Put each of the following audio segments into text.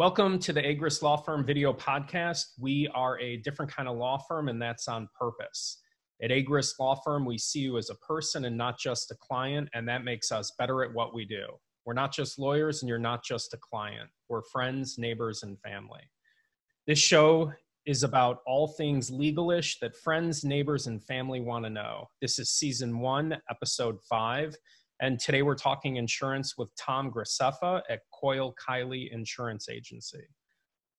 Welcome to the Agruss Law Firm video podcast. We are a different kind of law firm, and that's on purpose. At Agruss Law Firm, we see you as a person and not just a client, and that makes us better at what we do. We're not just lawyers, and you're not just a client. We're friends, neighbors, and family. This show is about all things legalish that friends, neighbors, and family want to know. This is season one, episode five. And today we're talking insurance with Tom Graceffa at Coyle Kiley Insurance Agency.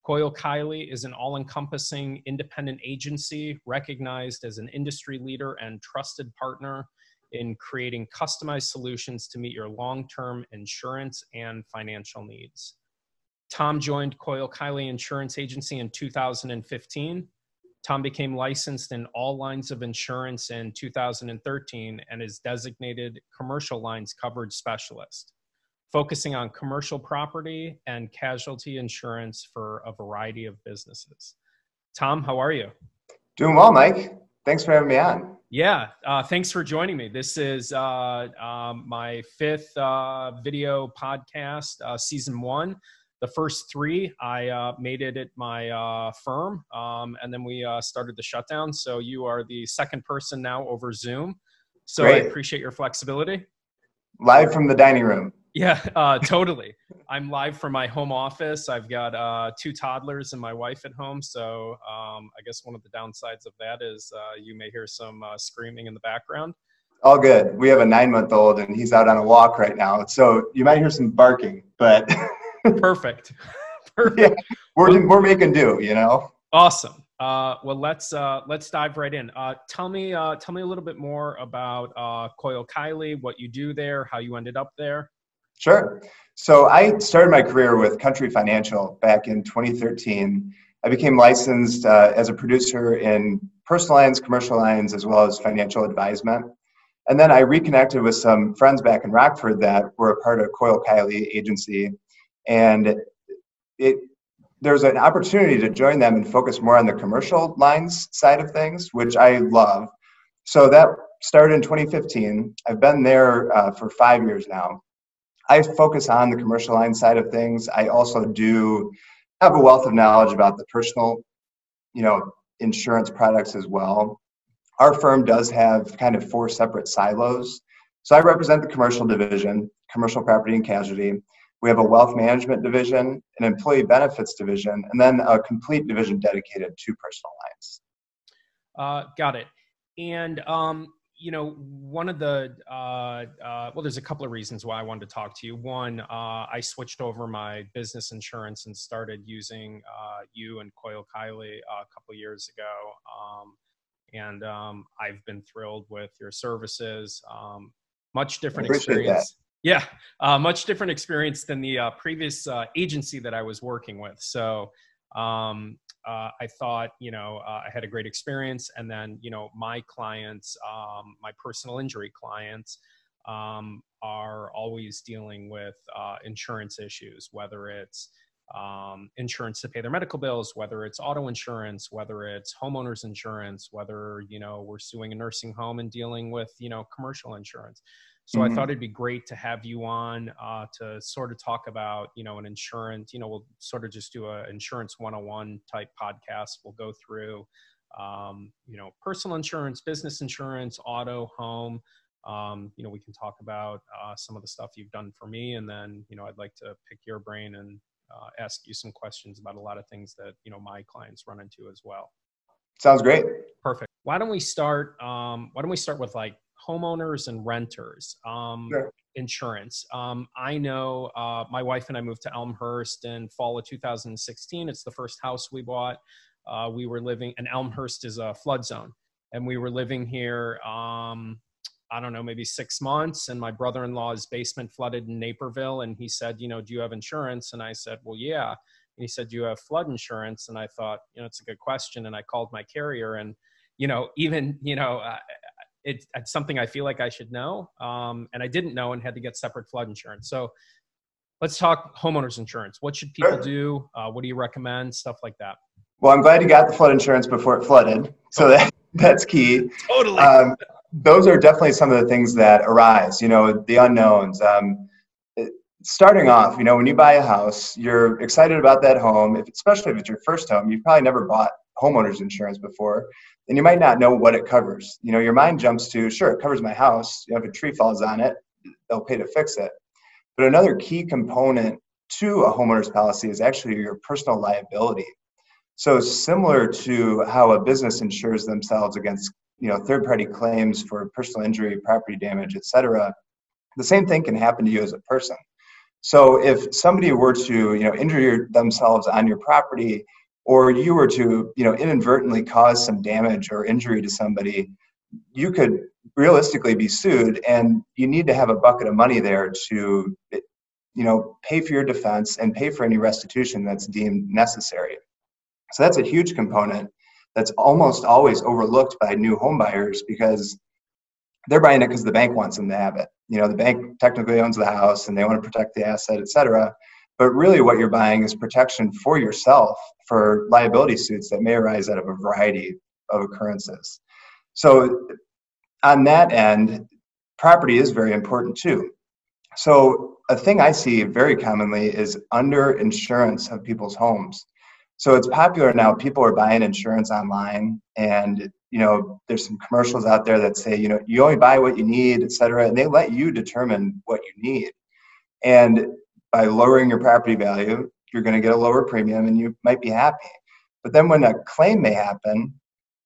Coyle Kiley is an all encompassing independent agency recognized as an industry leader and trusted partner in creating customized solutions to meet your long term insurance and financial needs. Tom joined Coyle Kiley Insurance Agency in 2015 Tom became licensed in all lines of insurance in 2013 and is designated commercial lines coverage specialist, focusing on commercial property and casualty insurance for a variety of businesses. Tom, how are you? Doing well, Mike. Thanks for having me on. Yeah, uh, thanks for joining me. This is uh, um, my fifth uh, video podcast, uh, season one the first three I uh, made it at my uh, firm, um, and then we uh, started the shutdown. So you are the second person now over Zoom. So Great. I appreciate your flexibility. Live from the dining room. Yeah, uh, totally. I'm live from my home office. I've got uh, two toddlers and my wife at home. So um, I guess one of the downsides of that is uh, you may hear some screaming in the background. All good. We have a nine month old and he's out on a walk right now. So you might hear some barking, but. Perfect. Perfect. Yeah, we're, we're making do, you know? Awesome. Uh, well, let's uh, let's dive right in. Uh, tell me uh, tell me a little bit more about uh, Coyle Kiley, what you do there, how you ended up there. Sure. So I started my career with Country Financial back in 2013. I became licensed uh, as a producer in personal lines, commercial lines, as well as financial advisement. And then I reconnected with some friends back in Rockford that were a part of Coyle Kiley Agency and it there's an opportunity to join them and focus more on the commercial lines side of things, which I love. So that started in 2015. I've been there uh, for five years now. I focus on the commercial line side of things. I also do have a wealth of knowledge about the personal, you know, insurance products as well. Our firm does have kind of four separate silos. So I represent the commercial division, commercial property and casualty. We have a wealth management division, an employee benefits division, and then a complete division dedicated to personal lines. Uh, got it. And um, you know, one of the uh, uh, well, there's a couple of reasons why I wanted to talk to you. One, uh, I switched over my business insurance and started using uh, you and Coyle Kiley a couple years ago, um, and um, I've been thrilled with your services. Um, much different experience. Yeah, uh, much different experience than the uh, previous uh, agency that I was working with. So um, uh, I thought, you know, uh, I had a great experience. And then, you know, my clients, um, my personal injury clients, um, are always dealing with uh, insurance issues, whether it's um, insurance to pay their medical bills, whether it's auto insurance, whether it's homeowners insurance, whether you know we're suing a nursing home and dealing with you know commercial insurance. So mm-hmm. I thought it'd be great to have you on uh, to sort of talk about, you know, an insurance, you know, we'll sort of just do a insurance 101 type podcast. We'll go through, um, you know, personal insurance, business insurance, auto, home. Um, you know, we can talk about uh, some of the stuff you've done for me. And then, you know, I'd like to pick your brain and uh, ask you some questions about a lot of things that, you know, my clients run into as well. Sounds great. Perfect. Why don't we start? Um, why don't we start with like homeowners and renters um, sure. insurance. Um, I know uh, my wife and I moved to Elmhurst in fall of 2016. It's the first house we bought. Uh, we were living, and Elmhurst is a flood zone, and we were living here. Um, I don't know, maybe six months. And my brother in law's basement flooded in Naperville. And he said, You know, do you have insurance? And I said, Well, yeah. And he said, Do you have flood insurance? And I thought, You know, it's a good question. And I called my carrier. And, you know, even, you know, uh, it, it's something I feel like I should know. Um, and I didn't know and had to get separate flood insurance. So let's talk homeowners insurance. What should people sure. do? Uh, what do you recommend? Stuff like that. Well, I'm glad you got the flood insurance before it flooded. So that, that's key. Totally. Um, those are definitely some of the things that arise, you know, the unknowns. Um, starting off, you know, when you buy a house, you're excited about that home, if, especially if it's your first home. You've probably never bought homeowners insurance before, and you might not know what it covers. You know, your mind jumps to, sure, it covers my house. You know, if a tree falls on it, they'll pay to fix it. But another key component to a homeowner's policy is actually your personal liability. So similar to how a business insures themselves against you know third-party claims for personal injury, property damage, etc., the same thing can happen to you as a person. So if somebody were to you know injure themselves on your property, or you were to you know inadvertently cause some damage or injury to somebody, you could realistically be sued, and you need to have a bucket of money there to you know pay for your defense and pay for any restitution that's deemed necessary. So that's a huge component that's almost always overlooked by new home buyers because they're buying it because the bank wants them to have it. You know, the bank technically owns the house and they want to protect the asset, et cetera. But really, what you're buying is protection for yourself for liability suits that may arise out of a variety of occurrences. So, on that end, property is very important too. So, a thing I see very commonly is under insurance of people's homes. So it's popular now. People are buying insurance online, and you know, there's some commercials out there that say, you know, you only buy what you need, et cetera, and they let you determine what you need. And by lowering your property value, you're going to get a lower premium, and you might be happy. But then when a claim may happen,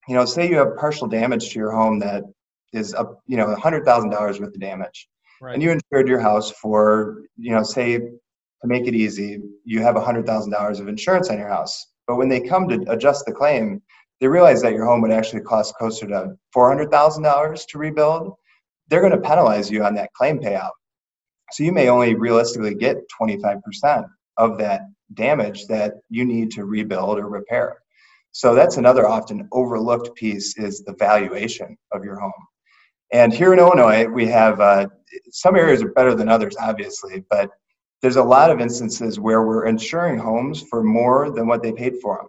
you know, say you have partial damage to your home that is up, you know, hundred thousand dollars worth of damage, right. and you insured your house for, you know, say to make it easy, you have $100,000 of insurance on your house. But when they come to adjust the claim, they realize that your home would actually cost closer to $400,000 to rebuild. They're going to penalize you on that claim payout. So you may only realistically get 25% of that damage that you need to rebuild or repair. So that's another often overlooked piece is the valuation of your home. And here in Illinois, we have uh, some areas are better than others, obviously, but there's a lot of instances where we're insuring homes for more than what they paid for them.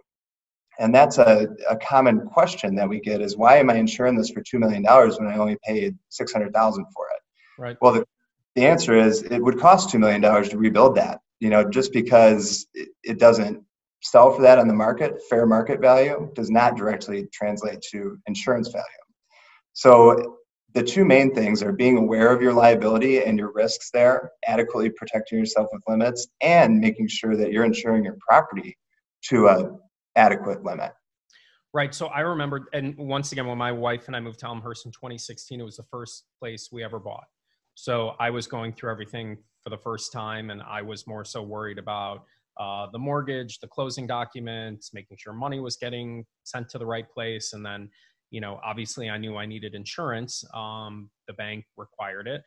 And that's a, a common question that we get is why am I insuring this for $2 million when I only paid 600000 for it? Right. Well, the, the answer is it would cost $2 million to rebuild that. You know, just because it, doesn't sell for that on the market, fair market value does not directly translate to insurance value. So the two main things are being aware of your liability and your risks there, adequately protecting yourself with limits, and making sure that you're insuring your property to a adequate limit. Right. So I remember, and once again, when my wife and I moved to Elmhurst in 2016, it was the first place we ever bought. So I was going through everything for the first time, and I was more so worried about uh, the mortgage, the closing documents, making sure money was getting sent to the right place, and then you know, obviously I knew I needed insurance. Um, the bank required it,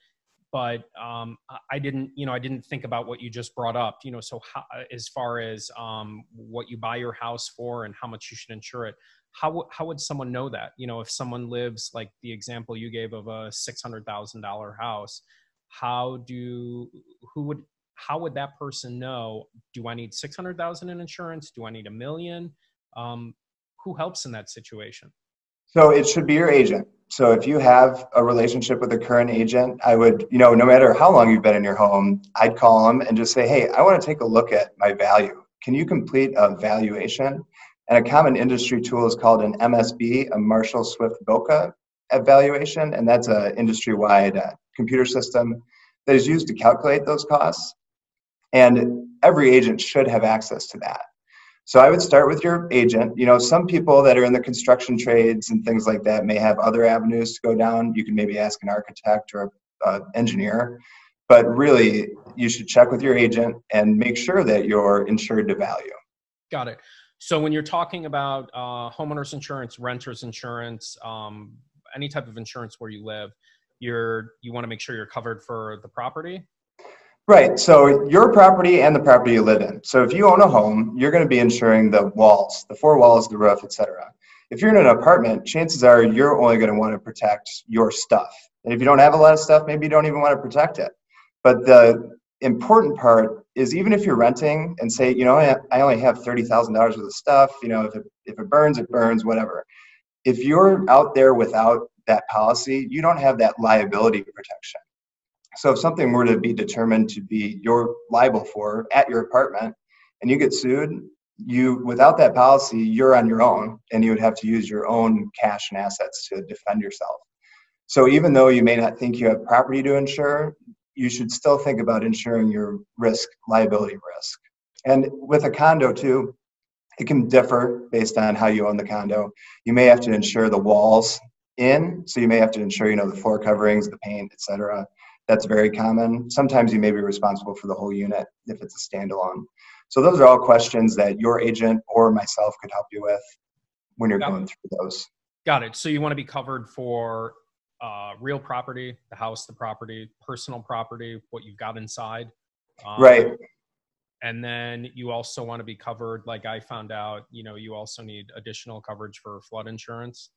but um, I didn't, you know, I didn't think about what you just brought up. You know, so how, as far as um, what you buy your house for and how much you should insure it, how how would someone know that? You know, if someone lives like the example you gave of a six hundred thousand dollar house, how do who would how would that person know? Do I need six hundred thousand in insurance? Do I need a million? Um, who helps in that situation? So it should be your agent. So if you have a relationship with a current agent, I would, you know, no matter how long you've been in your home, I'd call them and just say, hey, I want to take a look at my value. Can you complete a valuation? And a common industry tool is called an MSB, a Marshall Swift Boeckh evaluation, and that's an industry-wide uh, computer system that is used to calculate those costs. And every agent should have access to that. So I would start with your agent. You know, some people that are in the construction trades and things like that may have other avenues to go down. You can maybe ask an architect or an engineer, but really you should check with your agent and make sure that you're insured to value. Got it. So when you're talking about uh, homeowners insurance, renters insurance, um, any type of insurance where you live, you're you want to make sure you're covered for the property Right. So your property and the property you live in. So if you own a home, you're going to be insuring the walls, the four walls, the roof, etc. If you're in an apartment, chances are you're only going to want to protect your stuff. And if you don't have a lot of stuff, maybe you don't even want to protect it. But the important part is even if you're renting and say, you know, I only have $30,000 worth of stuff, you know, if it, if it burns, it burns, whatever. If you're out there without that policy, you don't have that liability protection. So if something were to be determined to be you're liable for at your apartment and you get sued, you without that policy, you're on your own and you would have to use your own cash and assets to defend yourself. So even though you may not think you have property to insure, you should still think about insuring your risk liability risk. And with a condo too, it can differ based on how you own the condo. You may have to insure the walls in, so you may have to insure, you know, the floor coverings, the paint, etc. That's very common. Sometimes you may be responsible for the whole unit if it's a standalone. So those are all questions that your agent or myself could help you with when you're Got going it. through those. Got it. So you want to be covered for uh, real property, the house, the property, personal property, what you've got inside. Um, right. And then you also want to be covered like i found out you know you also need additional coverage for flood insurance.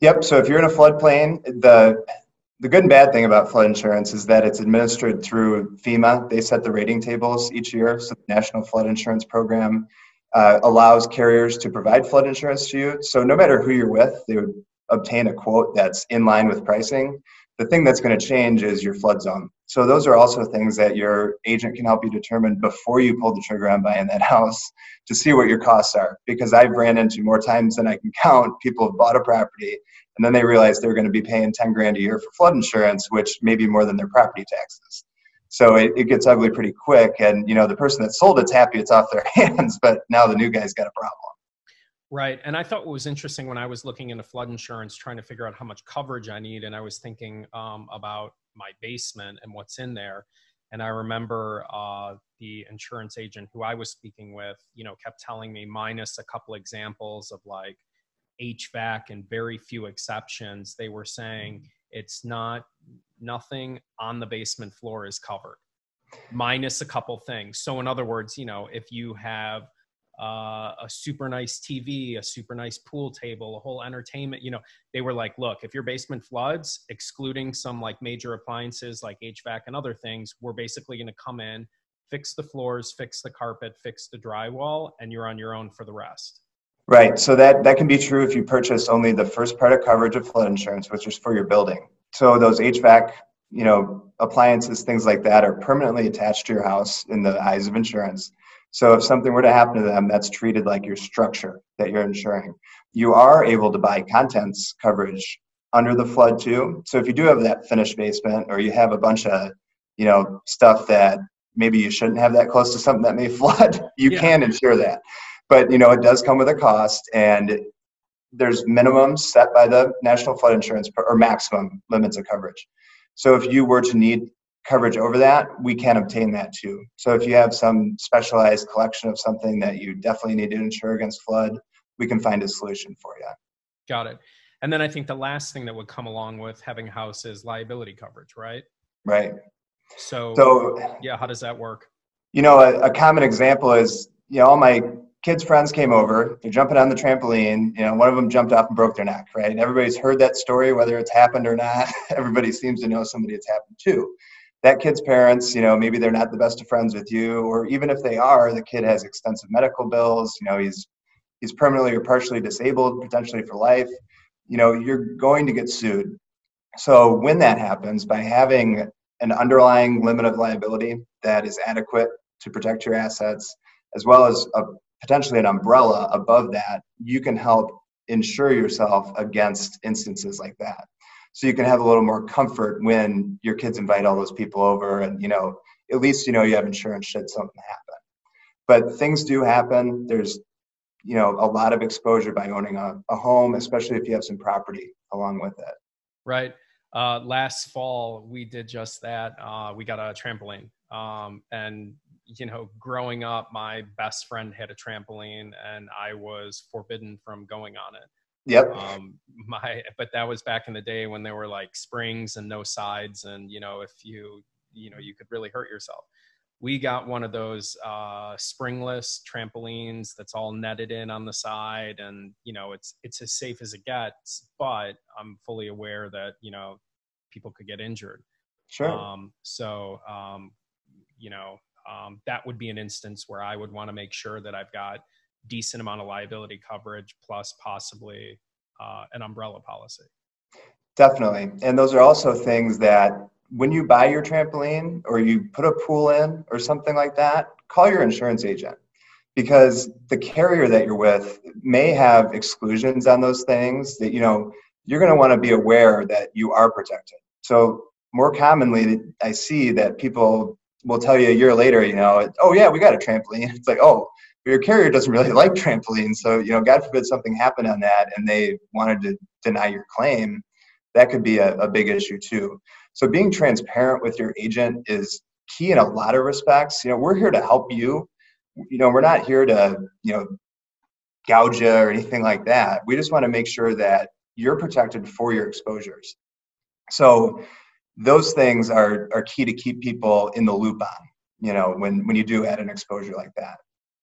Yep so if you're in a floodplain the the good and bad thing about flood insurance is that it's administered through fema. They set the rating tables each year so the national flood insurance program uh, allows carriers to provide flood insurance to you. So no matter who you're with they would obtain a quote that's in line with pricing the thing that's going to change is your flood zone. So those are also things that your agent can help you determine before you pull the trigger on buying that house to see what your costs are. Because I've ran into more times than I can count. People have bought a property and then they realize they're going to be paying 10 grand a year for flood insurance, which may be more than their property taxes. So it, it gets ugly pretty quick. And you know, the person that sold it's happy it's off their hands, but now the new guy's got a problem. Right. And I thought what was interesting when I was looking into flood insurance, trying to figure out how much coverage I need, and I was thinking um, about my basement and what's in there. And I remember uh, the insurance agent who I was speaking with, you know, kept telling me, minus a couple examples of like HVAC and very few exceptions, they were saying it's not, nothing on the basement floor is covered, minus a couple things. So, in other words, you know, if you have uh, a super nice TV, a super nice pool table, a whole entertainment. You know, they were like, look, if your basement floods, excluding some like major appliances like HVAC and other things, we're basically going to come in, fix the floors, fix the carpet, fix the drywall, and you're on your own for the rest. Right. So that that can be true if you purchase only the first part of coverage of flood insurance, which is for your building. So those HVAC, you know, appliances, things like that, are permanently attached to your house in the eyes of insurance so if something were to happen to them, that's treated like your structure that you're insuring. You are able to buy contents coverage under the flood too. So if you do have that finished basement or you have a bunch of, you know, stuff that maybe you shouldn't have that close to something that may flood, you yeah. can insure that. But you know, it does come with a cost and there's minimums set by the National Flood Insurance or maximum limits of coverage. So if you were to need coverage over that, we can obtain that too. So if you have some specialized collection of something that you definitely need to insure against flood, we can find a solution for you. Got it. And then I think the last thing that would come along with having a house is liability coverage, right? Right. So, so yeah, how does that work? You know, a, a common example is, you know, all my kids' friends came over, they're jumping on the trampoline, you know, one of them jumped off and broke their neck, right? And everybody's heard that story, whether it's happened or not. Everybody seems to know somebody it's happened to that kid's parents, you know, maybe they're not the best of friends with you, or even if they are, the kid has extensive medical bills. You know, he's he's permanently or partially disabled, potentially for life. You know, you're going to get sued. So when that happens, by having an underlying limit of liability that is adequate to protect your assets, as well as a, potentially an umbrella above that, you can help insure yourself against instances like that so you can have a little more comfort when your kids invite all those people over and you know at least you know you have insurance should something happen. But things do happen. There's you know a lot of exposure by owning a, a home especially if you have some property along with it. Right. Uh, last fall we did just that. Uh, we got a trampoline. Um, and you know growing up my best friend had a trampoline and i was forbidden from going on it Yep. Um, my, but that was back in the day when there were like springs and no sides, and you know, if you, you know, you could really hurt yourself. We got one of those uh, springless trampolines that's all netted in on the side, and you know, it's it's as safe as it gets. But I'm fully aware that you know, people could get injured. Sure. Um, so, um, you know, um, that would be an instance where I would want to make sure that I've got decent amount of liability coverage plus possibly uh, an umbrella policy. Definitely. And those are also things that when you buy your trampoline or you put a pool in or something like that, call your insurance agent because the carrier that you're with may have exclusions on those things that you know you're going to want to be aware that you are protected. So more commonly, I see that people will tell you a year later, you know, oh yeah, we got a trampoline. It's like, oh, your carrier doesn't really like trampolines, so you know, God forbid something happened on that, and they wanted to deny your claim, that could be a, a big issue too. So being transparent with your agent is key in a lot of respects. You know, we're here to help you. You know, we're not here to you know gouge you or anything like that. We just want to make sure that you're protected for your exposures. So those things are are key to keep people in the loop on. You know, when when you do add an exposure like that.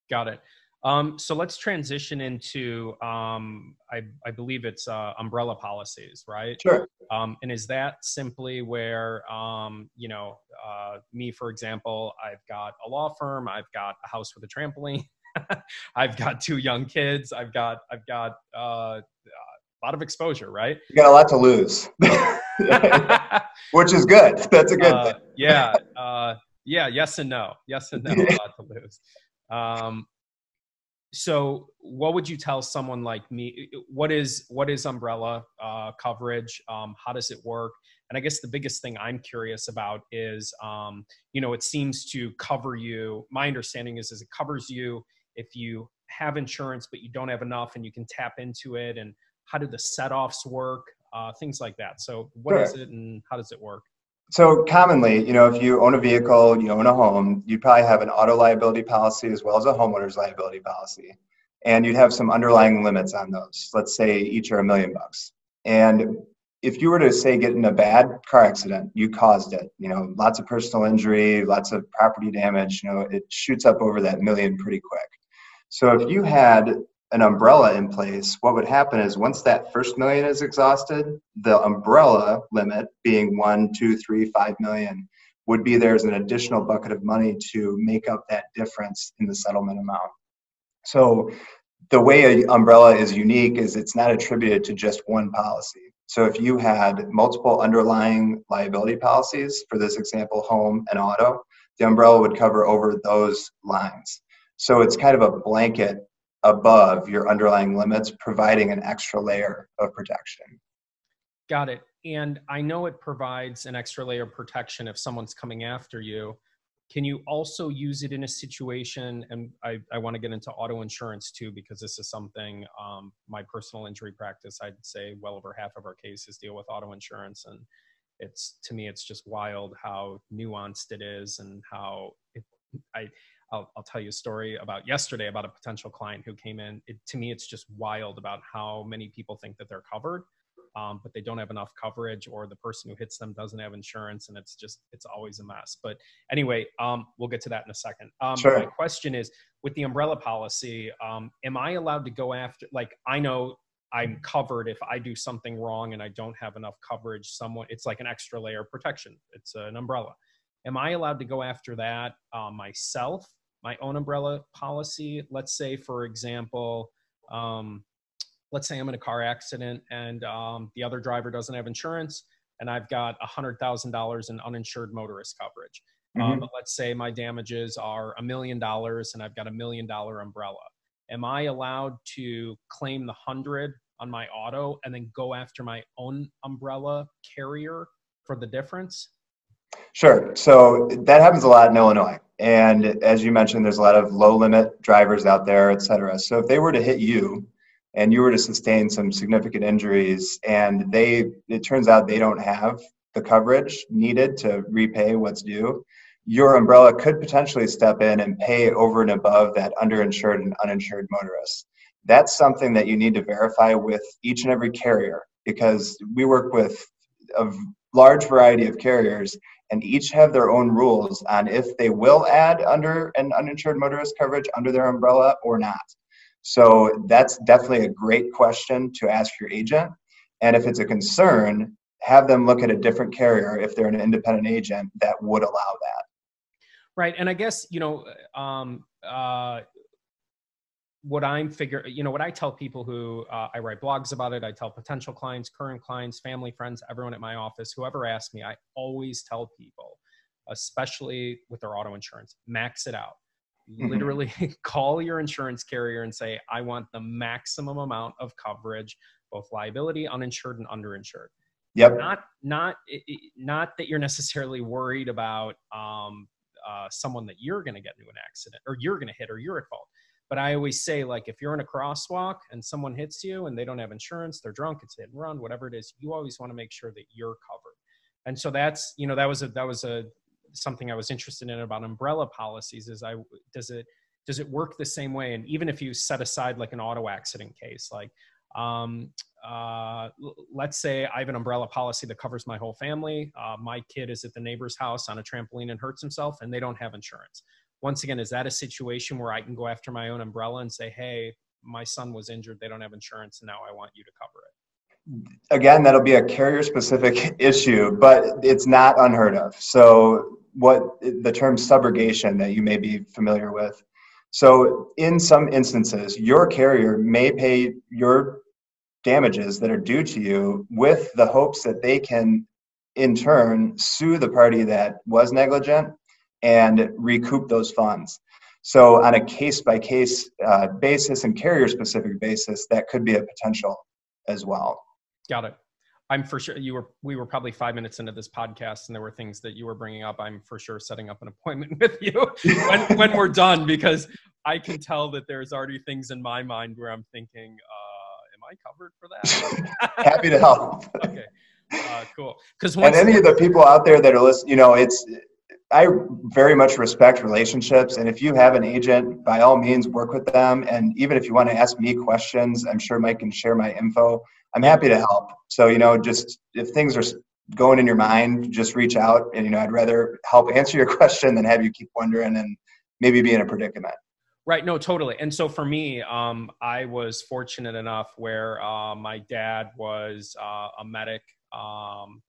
Got it. Um, so let's transition into, um, I, I, believe it's uh, umbrella policies, right? Sure. Um, and is that simply where, um, you know, uh, me, for example, I've got a law firm, I've got a house with a trampoline, I've got two young kids, I've got, I've got uh, a lot of exposure, right? You got a lot to lose, which is good. That's a good uh, thing. yeah. Uh, yeah. Yes and no. Yes and no. a lot to lose. Um, so what would you tell someone like me? What is what is umbrella uh, coverage? Um, how does it work? And i guess the biggest thing i'm curious about is um, you know it seems to cover you. My understanding is is it covers you if you have insurance but you don't have enough and you can tap into it. And how do the set-offs work? Uh, things like that. So what sure. is it and how does it work so commonly, you know, if you own a vehicle, you own a home, you'd probably have an auto liability policy as well as a homeowner's liability policy. And you'd have some underlying limits on those. Let's say each are a million bucks. And if you were to say get in a bad car accident, you caused it, you know, lots of personal injury, lots of property damage, you know, it shoots up over that million pretty quick. So if you had an umbrella in place, what would happen is once that first million is exhausted, the umbrella limit being one, two, three, five million would be there as an additional bucket of money to make up that difference in the settlement amount. So the way an umbrella is unique is it's not attributed to just one policy. So if you had multiple underlying liability policies, for this example, home and auto, the umbrella would cover over those lines. So it's kind of a blanket above your underlying limits, providing an extra layer of protection. Got it. And I know it provides an extra layer of protection if someone's coming after you. Can you also use it in a situation? And I, I want to get into auto insurance too, because this is something um, my personal injury practice, I'd say well over half of our cases deal with auto insurance. And it's to me, it's just wild how nuanced it is and how it, I, I'll, I'll tell you a story about yesterday about a potential client who came in. It, to me, it's just wild about how many people think that they're covered, um, but they don't have enough coverage, or the person who hits them doesn't have insurance, and it's just it's always a mess. But anyway, um, we'll get to that in a second. Um, sure. My question is, with the umbrella policy, um, am I allowed to go after? Like, I know I'm covered if I do something wrong and I don't have enough coverage. Someone, it's like an extra layer of protection. It's an umbrella am I allowed to go after that uh, myself, my own umbrella policy? Let's say, for example, um, let's say I'm in a car accident and um, the other driver doesn't have insurance, and I've got $100,000 in uninsured motorist coverage. Um, mm-hmm. Um, let's say my damages are a million dollars and I've got a million dollar umbrella. Am I allowed to claim the hundred on my auto and then go after my own umbrella carrier for the difference? Sure. So that happens a lot in Illinois. And as you mentioned, there's a lot of low limit drivers out there, et cetera. So if they were to hit you and you were to sustain some significant injuries and they, it turns out they don't have the coverage needed to repay what's due, your umbrella could potentially step in and pay over and above that underinsured and uninsured motorist. That's something that you need to verify with each and every carrier because we work with a large variety of carriers and each have their own rules on if they will add under an uninsured motorist coverage under their umbrella or not. So that's definitely a great question to ask your agent. And if it's a concern, have them look at a different carrier if they're an independent agent that would allow that. Right. And I guess, you know, um, uh, what I'm figure, you know, what I tell people who uh, I write blogs about it, I tell potential clients, current clients, family, friends, everyone at my office, whoever asks me, I always tell people, especially with their auto insurance, max it out. Mm-hmm. Literally call your insurance carrier and say, I want the maximum amount of coverage, both liability, uninsured, and underinsured. Yep. Not not not that you're necessarily worried about um, uh, someone that you're going to get into an accident or you're going to hit or you're at fault. But I always say, like, if you're in a crosswalk and someone hits you and they don't have insurance, they're drunk, it's hit and run, whatever it is, you always want to make sure that you're covered. And so that's, you know, that was a that was a something I was interested in about umbrella policies. Is I does it does it work the same way? And even if you set aside like an auto accident case, like um, uh, let's say I have an umbrella policy that covers my whole family. Uh, my kid is at the neighbor's house on a trampoline and hurts himself, and they don't have insurance. Once again, is that a situation where I can go after my own umbrella and say, hey, my son was injured, they don't have insurance, and now I want you to cover it? Again, that'll be a carrier specific issue, but it's not unheard of. So, what the term subrogation that you may be familiar with. So, in some instances, your carrier may pay your damages that are due to you with the hopes that they can in turn sue the party that was negligent and recoup those funds so on a case by case basis and carrier specific basis that could be a potential as well got it i'm for sure you were we were probably five minutes into this podcast and there were things that you were bringing up i'm for sure setting up an appointment with you when, when we're done because i can tell that there's already things in my mind where i'm thinking uh, am I covered for that? Happy to help. okay, uh, cool. Because and any of the people out there that are listening, you know, it's I very much respect relationships, and if you have an agent, by all means, work with them. And even if you want to ask me questions, I'm sure Mike can share my info. I'm happy to help. So you know, just if things are going in your mind, just reach out. And you know, I'd rather help answer your question than have you keep wondering and maybe be in a predicament. Right. No, totally. And so for me, um, I was fortunate enough where uh, my dad was uh, a medic um,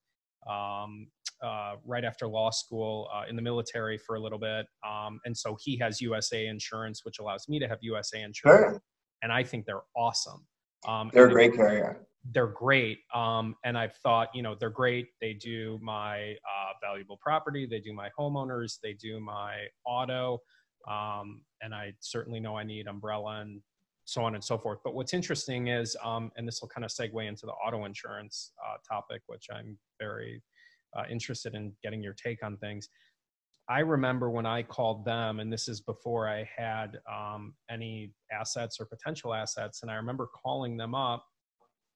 um, uh, right after law school uh, in the military for a little bit. Um, and so he has USAA insurance, which allows me to have USAA insurance. Sure. And I think they're awesome. Um, they're a great carrier. They're great. Um, and I've thought, you know, they're great. They do my uh, valuable property, they do my homeowners, they do my auto. Um, and I certainly know I need umbrella and so on and so forth. But what's interesting is, um, and this will kind of segue into the auto insurance uh, topic, which I'm very uh, interested in getting your take on things. I remember when I called them, and this is before I had um, any assets or potential assets, and I remember calling them up.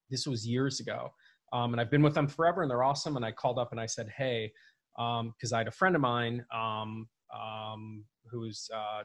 This was years ago, um, and I've been with them forever, and they're awesome. And I called up and I said, "Hey," because um, I had a friend of mine um, um, who's uh,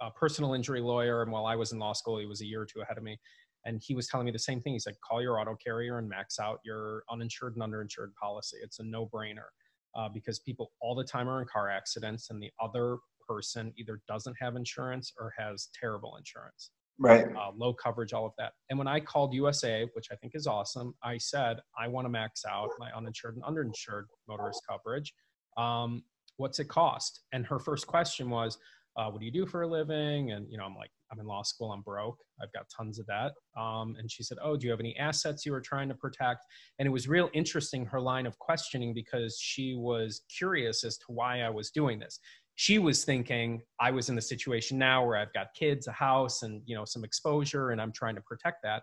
a personal injury lawyer. And while I was in law school, he was a year or two ahead of me. And he was telling me the same thing. He said, call your auto carrier and max out your uninsured and underinsured policy. It's a no brainer uh, because people all the time are in car accidents and the other person either doesn't have insurance or has terrible insurance. Right. Uh, low coverage, all of that. And when I called USAA, which I think is awesome, I said, I want to max out my uninsured and underinsured motorist coverage. Um, what's it cost? And her first question was, uh, what do you do for a living? And, you know, I'm like, I'm in law school, I'm broke. I've got tons of that. Um, and she said, Oh, do you have any assets you were trying to protect? And it was real interesting, her line of questioning, because she was curious as to why I was doing this. She was thinking I was in the situation now where I've got kids, a house, and, you know, some exposure, and I'm trying to protect that.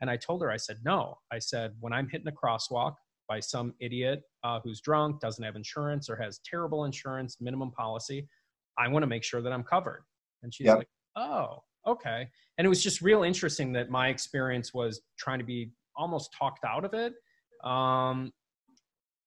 And I told her, I said, No. I said, when I'm hitting a crosswalk, by some idiot uh, who's drunk, doesn't have insurance, or has terrible insurance, minimum policy. I want to make sure that I'm covered. And she's yep. like, oh, okay. And it was just real interesting that my experience was trying to be almost talked out of it. Um,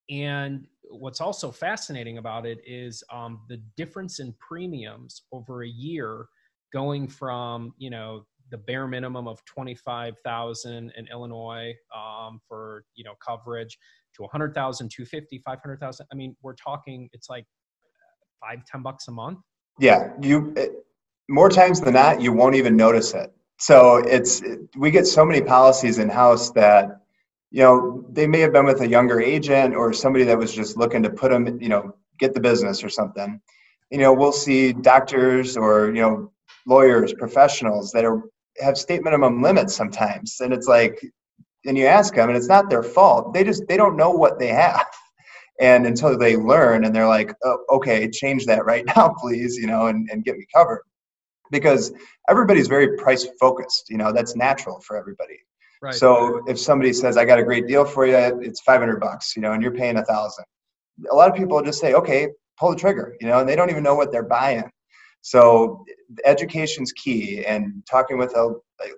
and what's also fascinating about it is um, the difference in premiums over a year going from, you know, the bare minimum of 25,000 in Illinois um, for, you know, coverage to 100,000, 250, 500,000. I mean, we're talking, it's like five, 10 bucks a month. Yeah. You, it, more times than not, you won't even notice it. So it's, it, we get so many policies in house that, you know, they may have been with a younger agent or somebody that was just looking to put them, you know, get the business or something. You know, we'll see doctors or, you know, lawyers, professionals that are have state minimum limits sometimes, and it's like, and you ask them, and it's not their fault. They just they don't know what they have, and until they learn, and they're like, oh, okay, change that right now, please, you know, and, and get me covered, because everybody's very price focused. You know, that's natural for everybody. Right. So if somebody says, "I got a great deal for you," it's five hundred bucks, you know, and you're paying a thousand. A lot of people just say, "Okay, pull the trigger," you know, and they don't even know what they're buying. So education's key, and talking with a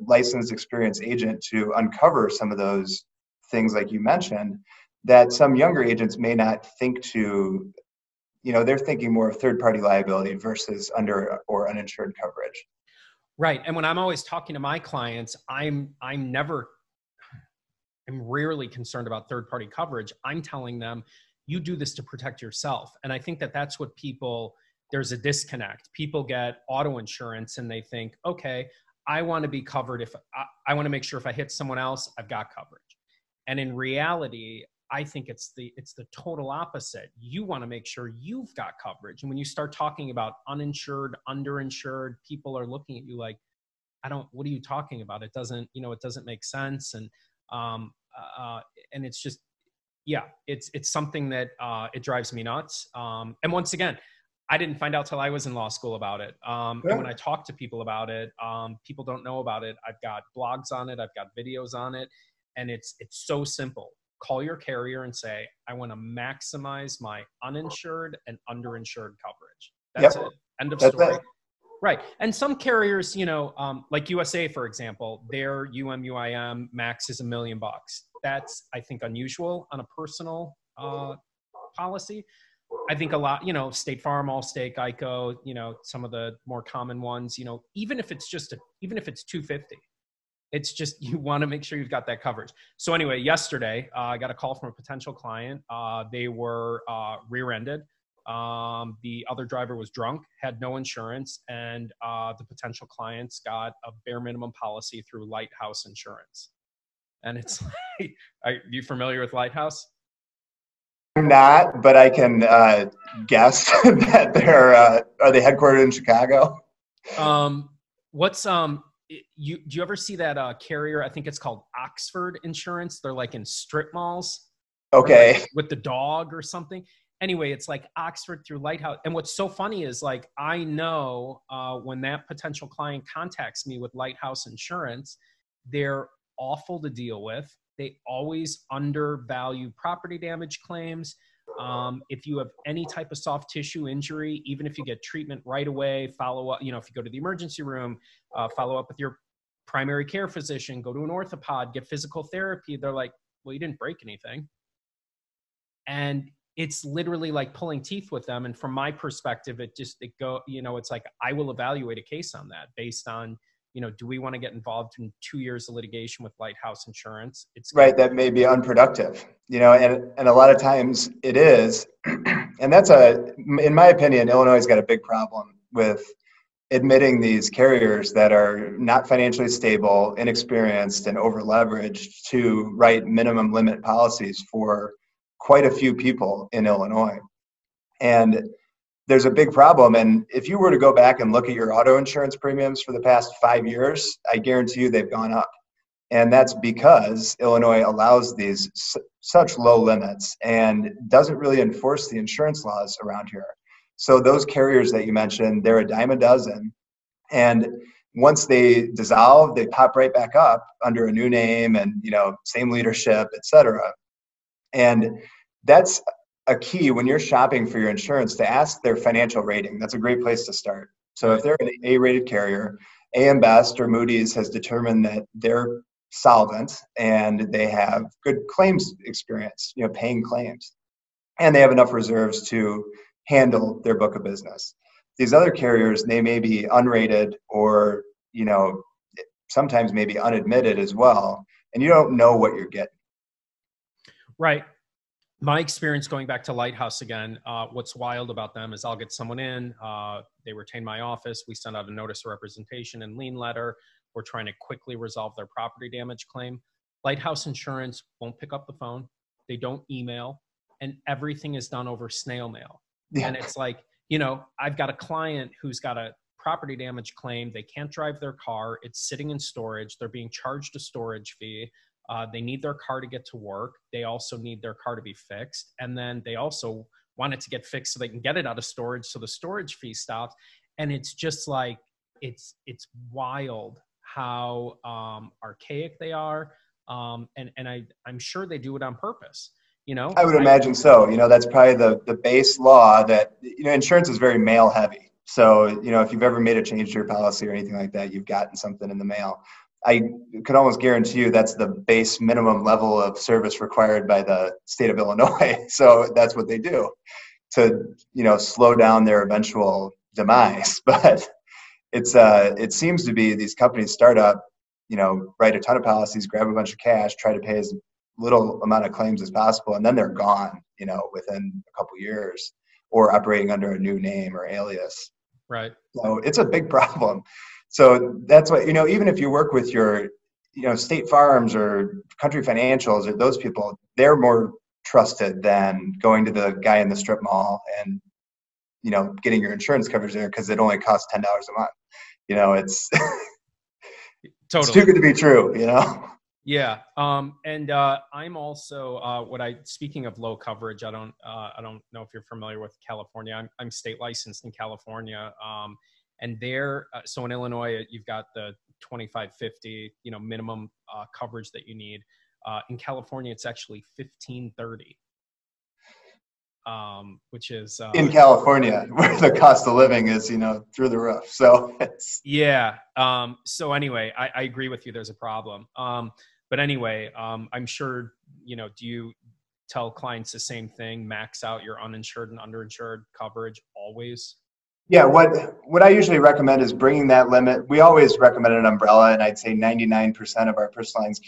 licensed, experienced agent to uncover some of those things, like you mentioned, that some younger agents may not think to. You know, they're thinking more of third-party liability versus under or uninsured coverage. Right. And when I'm always talking to my clients, I'm I'm never I'm rarely concerned about third party coverage. I'm telling them you do this to protect yourself. And I think that that's what people there's a disconnect. People get auto insurance and they think, okay, I want to be covered if I, I want to make sure if I hit someone else, I've got coverage. And in reality, I think it's the it's the total opposite. You want to make sure you've got coverage. And when you start talking about uninsured, underinsured, people are looking at you like, I don't. What are you talking about? It doesn't. You know, it doesn't make sense. And um, uh, uh and it's just, yeah, it's it's something that uh, it drives me nuts. Um, and once again, I didn't find out till I was in law school about it. Um. And when I talk to people about it, um, people don't know about it. I've got blogs on it. I've got videos on it, and it's it's so simple. Call your carrier and say, I want to maximize my uninsured and underinsured coverage. That's yep. it. End of That's story. It. Right. And some carriers, you know, um, like USAA, for example, their UMUIM max is a million bucks. That's, I think, unusual on a personal uh, policy. I think a lot, you know, State Farm, Allstate, Geico, you know, some of the more common ones, you know, even if it's just a, even if it's 250, it's just you want to make sure you've got that coverage. So anyway, yesterday uh, I got a call from a potential client. Uh, they were uh, rear-ended. Um, the other driver was drunk, had no insurance, and uh, the potential clients got a bare minimum policy through Lighthouse Insurance. And it's like, are you familiar with Lighthouse? I'm not, but I can uh, guess that they're uh, are they headquartered in Chicago? Um, what's um you do you ever see that uh, carrier? I think it's called Oxford Insurance. They're like in strip malls. Okay. Like with the dog or something. Anyway, it's like Oxford through Lighthouse. And what's so funny is like I know uh, when that potential client contacts me with Lighthouse Insurance, they're awful to deal with they always undervalue property damage claims. Um, if you have any type of soft tissue injury, even if you get treatment right away, follow up, you know, if you go to the emergency room, uh, follow up with your primary care physician, go to an orthopod, get physical therapy, they're like, well, you didn't break anything. And it's literally like pulling teeth with them. And from my perspective, it just, it go, you know, it's like, I will evaluate a case on that based on you know, do we want to get involved in two years of litigation with Lighthouse Insurance? It's right. That may be unproductive, you know, and, and a lot of times it is. and that's a, in my opinion, Illinois has got a big problem with admitting these carriers that are not financially stable, inexperienced, and over leveraged to write minimum limit policies for quite a few people in Illinois. And there's a big problem. And if you were to go back and look at your auto insurance premiums for the past five years, I guarantee you they've gone up. And that's because Illinois allows these such low limits and doesn't really enforce the insurance laws around here. So those carriers that you mentioned, they're a dime a dozen. And once they dissolve, they pop right back up under a new name and you know same leadership, et cetera. And that's a key when you're shopping for your insurance to ask their financial rating. That's a great place to start. So if they're an A-rated carrier, AM Best or Moody's has determined that they're solvent and they have good claims experience, you know, paying claims, and they have enough reserves to handle their book of business. These other carriers, they may be unrated or, you know, sometimes maybe unadmitted as well, and you don't know what you're getting. Right my experience going back to Lighthouse again, uh, what's wild about them is I'll get someone in, uh, they retain my office, we send out a notice of representation and lien letter. We're trying to quickly resolve their property damage claim. Lighthouse Insurance won't pick up the phone, they don't email, and everything is done over snail mail. Yeah. And it's like, you know, I've got a client who's got a property damage claim. They can't drive their car. It's sitting in storage. They're being charged a storage fee. Uh, they need their car to get to work. They also need their car to be fixed. And then they also want it to get fixed so they can get it out of storage so the storage fee stops. And it's just like, it's it's wild how um, archaic they are. Um, and and I, I'm sure they do it on purpose. You know, I would imagine so. You know, that's probably the, the base law that, you know, insurance is very mail heavy. So, you know, if you've ever made a change to your policy or anything like that, you've gotten something in the mail. I could almost guarantee you that's the base minimum level of service required by the state of Illinois. So that's what they do to, you know, slow down their eventual demise. But it's uh, it seems to be these companies start up, you know, write a ton of policies, grab a bunch of cash, try to pay as little amount of claims as possible, and then they're gone, you know, within a couple years, or operating under a new name or alias. Right. So it's a big problem. So that's what you know. Even if you work with your, you know, state farms or country financials or those people, they're more trusted than going to the guy in the strip mall and you know getting your insurance coverage there because it only costs ten dollars a month. You know, it's totally it's too good to be true. You know. Yeah, um, and uh, I'm also uh, what I speaking of low coverage. I don't uh, I don't know if you're familiar with California. I'm, I'm state licensed in California, um, and there uh, so in Illinois you've got the 2550 you know minimum uh, coverage that you need. Uh, in California, it's actually 1530 um, which is uh, in California, where the cost of living is, you know, through the roof. So it's yeah. Um, so anyway, I, I, agree with you. There's a problem. Um, but anyway, um, I'm sure you know. Do you tell clients the same thing? Max out your uninsured and underinsured coverage always. Yeah, what what I usually recommend is bringing that limit. We always recommend an umbrella, and I'd say 99% of our personal lines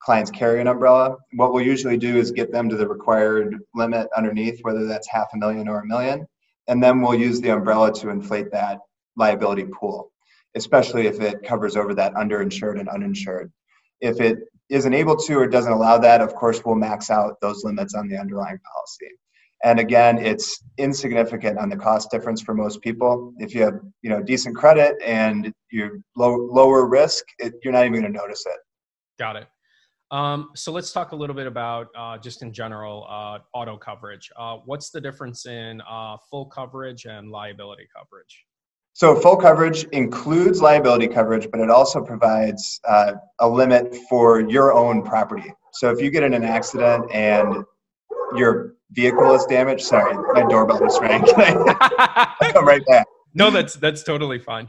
clients carry an umbrella. What we'll usually do is get them to the required limit underneath, whether that's half a million or a million, and then we'll use the umbrella to inflate that liability pool, especially if it covers over that underinsured and uninsured. If it isn't able to or doesn't allow that, of course, we'll max out those limits on the underlying policy. And again, it's insignificant on the cost difference for most people. If you have, you know, decent credit and you're low, lower risk, it, you're not even going to notice it. Got it. Um, so let's talk a little bit about uh, just in general uh, auto coverage. Uh, what's the difference in uh, full coverage and liability coverage? So full coverage includes liability coverage, but it also provides uh, a limit for your own property. So if you get in an accident and your vehicle is damaged, sorry, my doorbell just rang. I'll come right back. No, that's that's totally fine.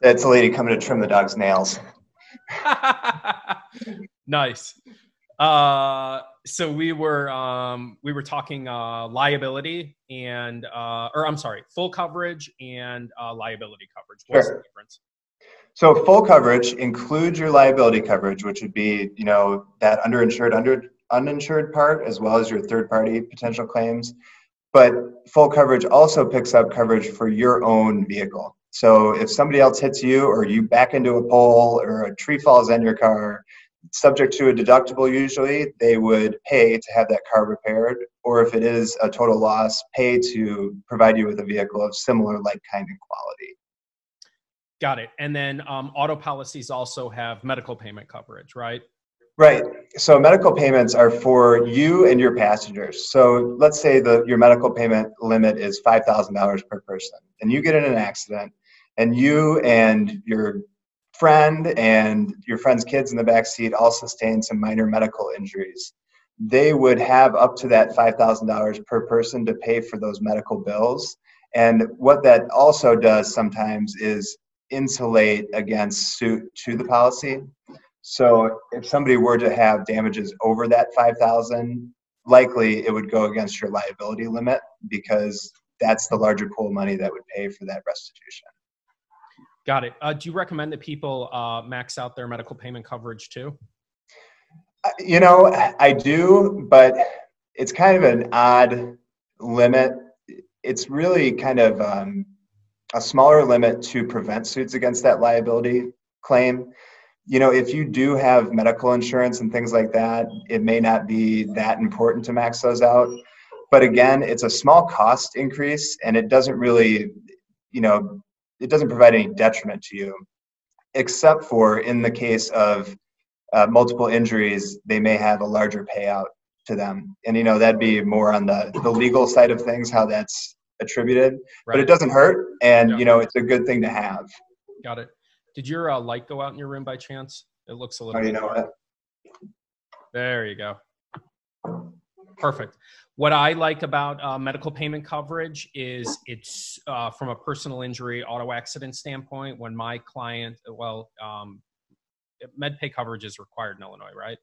That's a lady coming to trim the dog's nails. nice. Uh, so we were um, we were talking uh, liability and uh, or I'm sorry, full coverage and uh, liability coverage. What's sure. the difference? So full coverage includes your liability coverage, which would be you know that underinsured under uninsured part as well as your third party potential claims. But full coverage also picks up coverage for your own vehicle. So if somebody else hits you or you back into a pole or a tree falls on your car, subject to a deductible usually, they would pay to have that car repaired. Or if it is a total loss, pay to provide you with a vehicle of similar like kind and quality. Got it. And then um, auto policies also have medical payment coverage, right? Right. So medical payments are for you and your passengers. So let's say the your medical payment limit is five thousand dollars per person, and you get in an accident and you and your friend and your friend's kids in the back seat all sustain some minor medical injuries they would have up to that $5000 per person to pay for those medical bills and what that also does sometimes is insulate against suit to the policy so if somebody were to have damages over that 5000 likely it would go against your liability limit because that's the larger pool of money that would pay for that restitution. Got it. Uh, do you recommend that people uh, max out their medical payment coverage too? Uh, you know, I do, but it's kind of an odd limit. It's really kind of um, a smaller limit to prevent suits against that liability claim. You know, if you do have medical insurance and things like that, it may not be that important to max those out. But again, it's a small cost increase and it doesn't really, you know, it doesn't provide any detriment to you, except for in the case of uh, multiple injuries, they may have a larger payout to them. And, you know, that'd be more on the, the legal side of things, how that's attributed. Right. But it doesn't hurt. And, yeah. you know, it's a good thing to have. Got it. Did your uh, light go out in your room by chance? It looks a little. Oh, you know what? There you go. Perfect. What I like about uh, medical payment coverage is it's uh, from a personal injury auto accident standpoint. When my client, well, um, MedPay coverage is required in Illinois, right?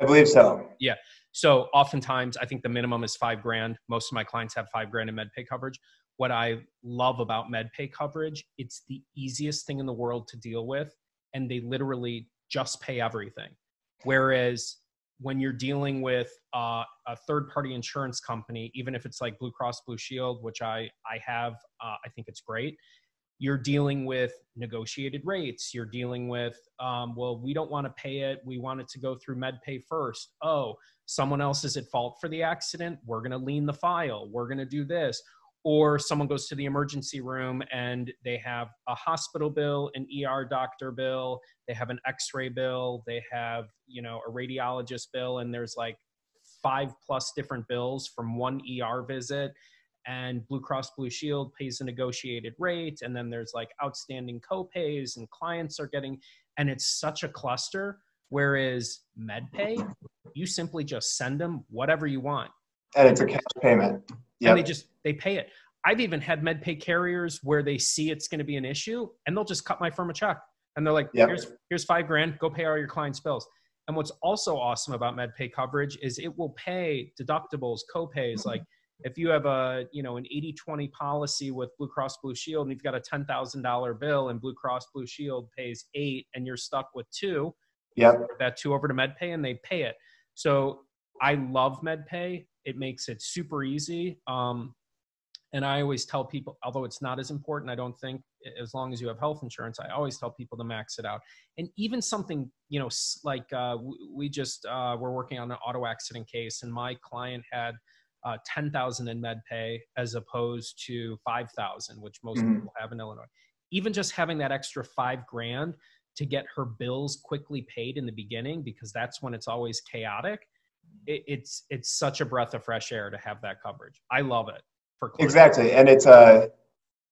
I believe so. Yeah. So oftentimes, I think the minimum is five grand. Most of my clients have five grand in MedPay coverage. What I love about MedPay coverage, it's the easiest thing in the world to deal with, and they literally just pay everything. Whereas when you're dealing with uh, a third party insurance company even if it's like blue cross blue shield which i i have uh, i think it's great you're dealing with negotiated rates. You're dealing with um, well we don't want to pay it. We want it to go through medpay first. Oh someone else is at fault for the accident. We're going to lien the file. We're going to do this or someone goes to the emergency room and they have a hospital bill an er doctor bill they have an x-ray bill they have you know a radiologist bill and there's like five plus different bills from one er visit and blue cross blue shield pays a negotiated rate and then there's like outstanding copays and clients are getting and it's such a cluster whereas medpay you simply just send them whatever you want. And it's a cash payment yep. and they just they pay it. I've even had medpay carriers where they see it's going to be an issue and they'll just cut my firm a check. And they're like yep. here's here's five grand go pay all your clients bills. And what's also awesome about medpay coverage is it will pay deductibles copays. Mm-hmm. Like if you have a you know an 80-20 policy with blue cross blue shield and you've got a $10000 bill and blue cross blue shield pays eight and you're stuck with two yeah that two over to medpay and they pay it. So i love medpay it makes it super easy. Um, and I always tell people, although it's not as important, I don't think, as long as you have health insurance, I always tell people to max it out. And even something, you know, like uh, we just uh, were working on an auto accident case, and my client had uh, 10,000 in MedPay as opposed to 5,000, which most mm-hmm. people have in Illinois. Even just having that extra five grand to get her bills quickly paid in the beginning, because that's when it's always chaotic it, it's it's such a breath of fresh air to have that coverage. I love it for exactly, and it's uh,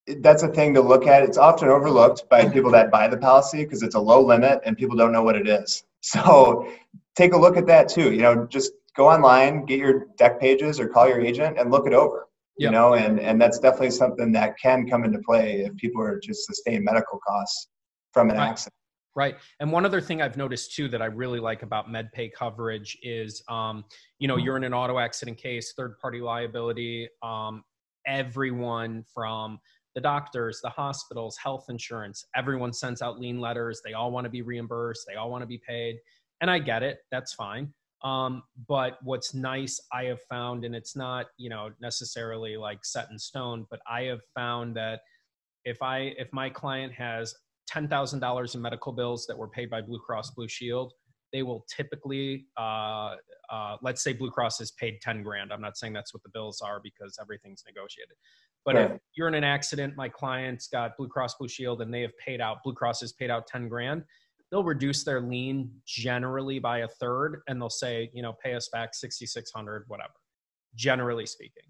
a that's a thing to look at. It's often overlooked by mm-hmm. people that buy the policy because it's a low limit and people don't know what it is. So take a look at that too. You know, just go online, get your dec pages, or call your agent and look it over. Yep. You know, and and that's definitely something that can come into play if people are just sustained medical costs from an accident. Right. And one other thing I've noticed too that I really like about MedPay coverage is, um, you know, you're in an auto accident case, third party liability. Um, everyone from the doctors, the hospitals, health insurance, everyone sends out lien letters. They all want to be reimbursed. They all want to be paid. And I get it. That's fine. Um, but what's nice, I have found, and it's not, you know, necessarily like set in stone, but I have found that if I, if my client has $10,000 in medical bills that were paid by Blue Cross Blue Shield, they will typically, uh, uh, let's say Blue Cross has paid 10 grand. I'm not saying that's what the bills are because everything's negotiated. But if you're in an accident, my client's got Blue Cross Blue Shield and they have paid out, Blue Cross has paid out 10 grand, they'll reduce their lien generally by a third and they'll say, you know, pay us back 6,600, whatever, generally speaking.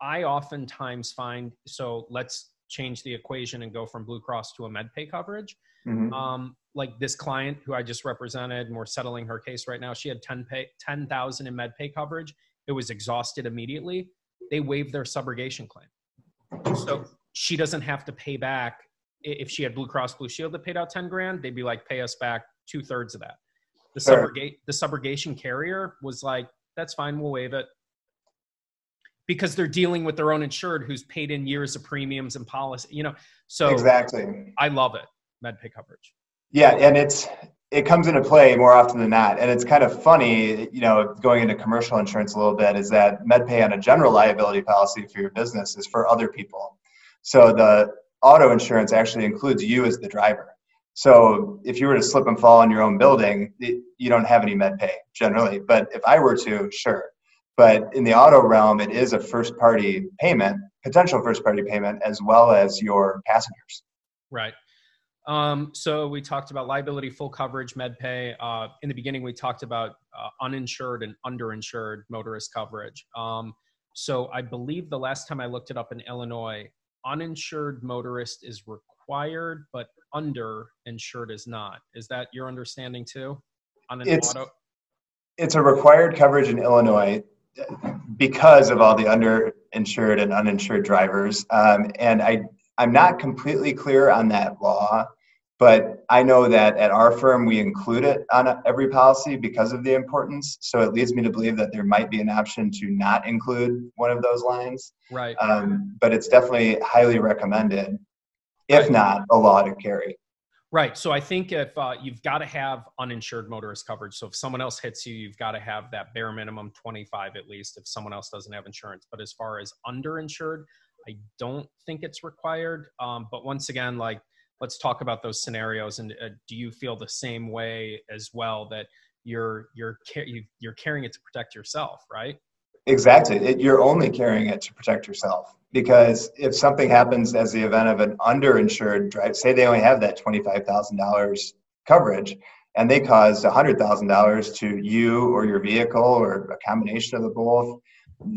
I oftentimes find, so let's change the equation and go from Blue Cross to a MedPay coverage. Mm-hmm. Um, like this client who I just represented, and we're settling her case right now. She had 10 pay, 10,000 in MedPay coverage. It was exhausted immediately. They waived their subrogation claim. So she doesn't have to pay back. If she had Blue Cross Blue Shield that paid out 10 grand, they'd be like, pay us back two thirds of that. The subrogate, the subrogation carrier was like, that's fine, we'll waive it. Because they're dealing with their own insured who's paid in years of premiums and policy. You know, so exactly. I love it, MedPay coverage. Yeah, and it's it comes into play more often than not. And it's kind of funny, you know, going into commercial insurance a little bit, is that MedPay on a general liability policy for your business is for other people. So the auto insurance actually includes you as the driver. So if you were to slip and fall in your own building, you don't have any MedPay generally. But if I were to, sure. But in the auto realm, it is a first party payment, potential first party payment, as well as your passengers. Right. Um, so we talked about liability, full coverage, MedPay. Uh, in the beginning, we talked about uh, uninsured and underinsured motorist coverage. Um, so I believe the last time I looked it up in Illinois, uninsured motorist is required, but underinsured is not. Is that your understanding too? On an it's, auto? It's a required coverage in Illinois because of all the underinsured and uninsured drivers. Um, and I, I'm not completely clear on that law but I know that at our firm we include it on every policy because of the importance. So it leads me to believe that there might be an option to not include one of those lines. Right. Um, but it's definitely highly recommended, if right. not a law to carry. Right. So I think if uh, you've got to have uninsured motorist coverage. So if someone else hits you, you've got to have that bare minimum 25 at least if someone else doesn't have insurance. But as far as underinsured, I don't think it's required. Um, but once again, like let's talk about those scenarios and uh, do you feel the same way as well that you're you're you're carrying it to protect yourself right exactly it, you're only carrying it to protect yourself because if something happens as the event of an underinsured drive say they only have that $25000 coverage and they caused $100000 to you or your vehicle or a combination of the both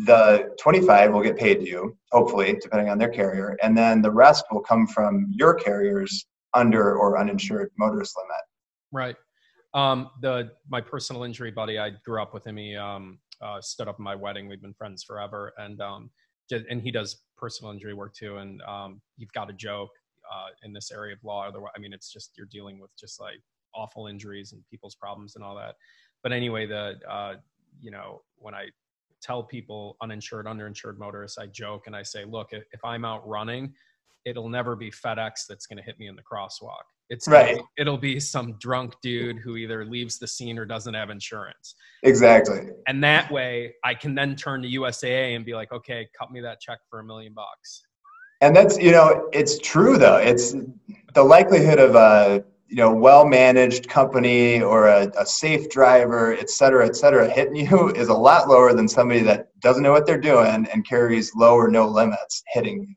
the 25 will get paid to you hopefully depending on their carrier and then the rest will come from your carrier's under or uninsured motorist limit. Right. Um, the my personal injury buddy i grew up with him. He um, uh, stood up in my wedding. We've been friends forever. And um, and he does personal injury work too and um, you've got a joke uh, in this area of law otherwise i mean it's just you're dealing with just like awful injuries and people's problems and all that. But anyway the uh, you know when i tell people uninsured, underinsured motorists, I joke and I say, look, if, if I'm out running, it'll never be FedEx that's going to hit me in the crosswalk. It's right. It'll, it'll be some drunk dude who either leaves the scene or doesn't have insurance. Exactly. And that way, I can then turn to USAA and be like, okay, cut me that check for a million bucks. And that's you know, it's true though. It's the likelihood of a you know well managed company or a, a, safe driver et cetera et cetera hitting you is a lot lower than somebody that doesn't know what they're doing and carries low or no limits hitting you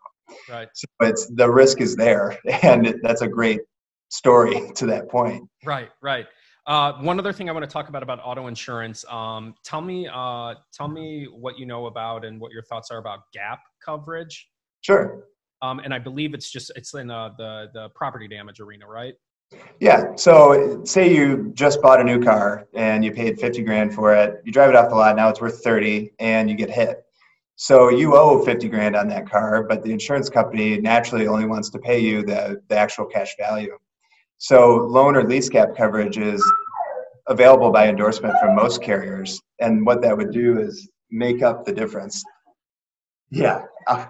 right so it's the risk is there and that's a great story to that point right right uh, one other thing I want to talk about about auto insurance. Um, tell me, uh, tell me what you know about and what your thoughts are about gap coverage. Sure. Um, and I believe it's just it's in uh, the the property damage arena, right? Yeah. So say you just bought a new car and you paid 50 grand for it. You drive it off the lot. Now it's worth 30 and you get hit. So you owe 50 grand on that car, but the insurance company naturally only wants to pay you the, the actual cash value. So loan or lease gap coverage is available by endorsement from most carriers. And what that would do is make up the difference. Yeah. Uh,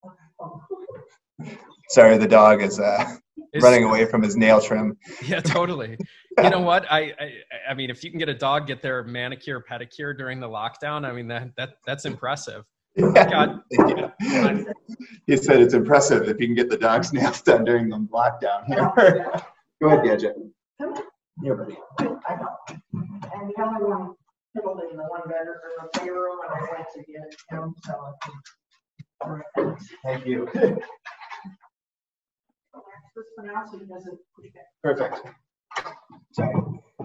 sorry, the dog is uh, it's, running away from his nail trim. Yeah, totally. you know what? I, I, I mean, if you can get a dog get their manicure pedicure during the lockdown, I mean that that that's impressive. Yeah. yeah. He said it's impressive if you can get the dog's nails done during the lockdown. Here. Oh, Go ahead, Gadget. Here, buddy. I know. And Kelly one killed in the one bedroom or the playroom, and I went to get him. So. Thank you. Perfect. Sorry.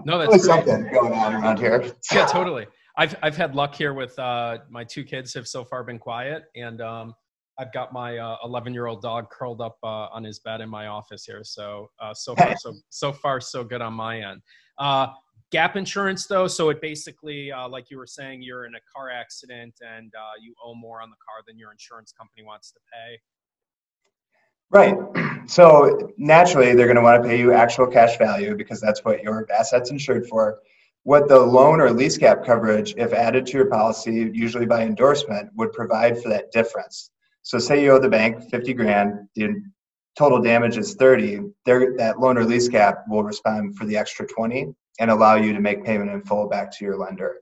No, that's something going on around here. yeah, totally. I've I've had luck here with uh, my two kids have so far been quiet, and um, I've got my 11 uh, year old dog curled up uh, on his bed in my office here. So uh, so far so so far so good on my end. Uh, gap insurance though, so it basically uh, like you were saying, you're in a car accident and you owe more on the car than your insurance company wants to pay. Right. So naturally, they're going to want to pay you actual cash value because that's what your asset's insured for. What the loan or lease gap coverage, if added to your policy, usually by endorsement, would provide for that difference. So say you owe the bank 50 grand, the total damage is 30, there, that loan or lease gap will respond for the extra 20 and allow you to make payment in full back to your lender.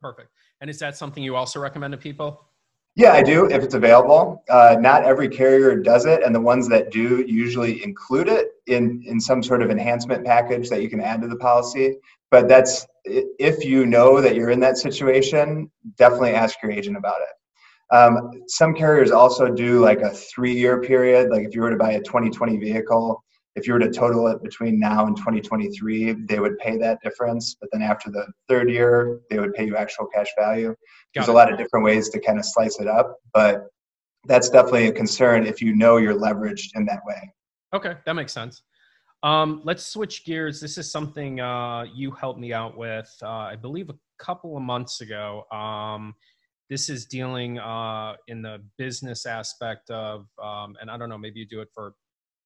Perfect. And is that something you also recommend to people? Yeah, I do if it's available. Uh, not every carrier does it, and the ones that do usually include it in, in some sort of enhancement package that you can add to the policy. But that's if you know that you're in that situation, definitely ask your agent about it. Um, some carriers also do like a three year period. Like if you were to buy a 2020 vehicle, if you were to total it between now and 2023, they would pay that difference. But then after the third year, they would pay you actual cash value. Got There's it. a lot of different ways to kind of slice it up, but that's definitely a concern if you know you're leveraged in that way. Okay, that makes sense. Um, let's switch gears. This is something uh, you helped me out with, uh, I believe, a couple of months ago. Um, this is dealing uh, in the business aspect of, um, and I don't know, maybe you do it for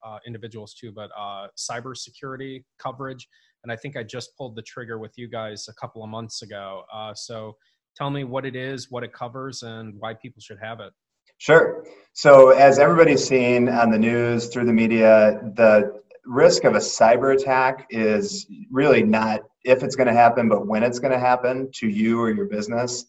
uh, individuals too, but uh, cybersecurity coverage. And I think I just pulled the trigger with you guys a couple of months ago. Uh, so tell me what it is, what it covers, and why people should have it. Sure. So, as everybody's seen on the news, through the media, the risk of a cyber attack is really not if it's going to happen, but when it's going to happen to you or your business.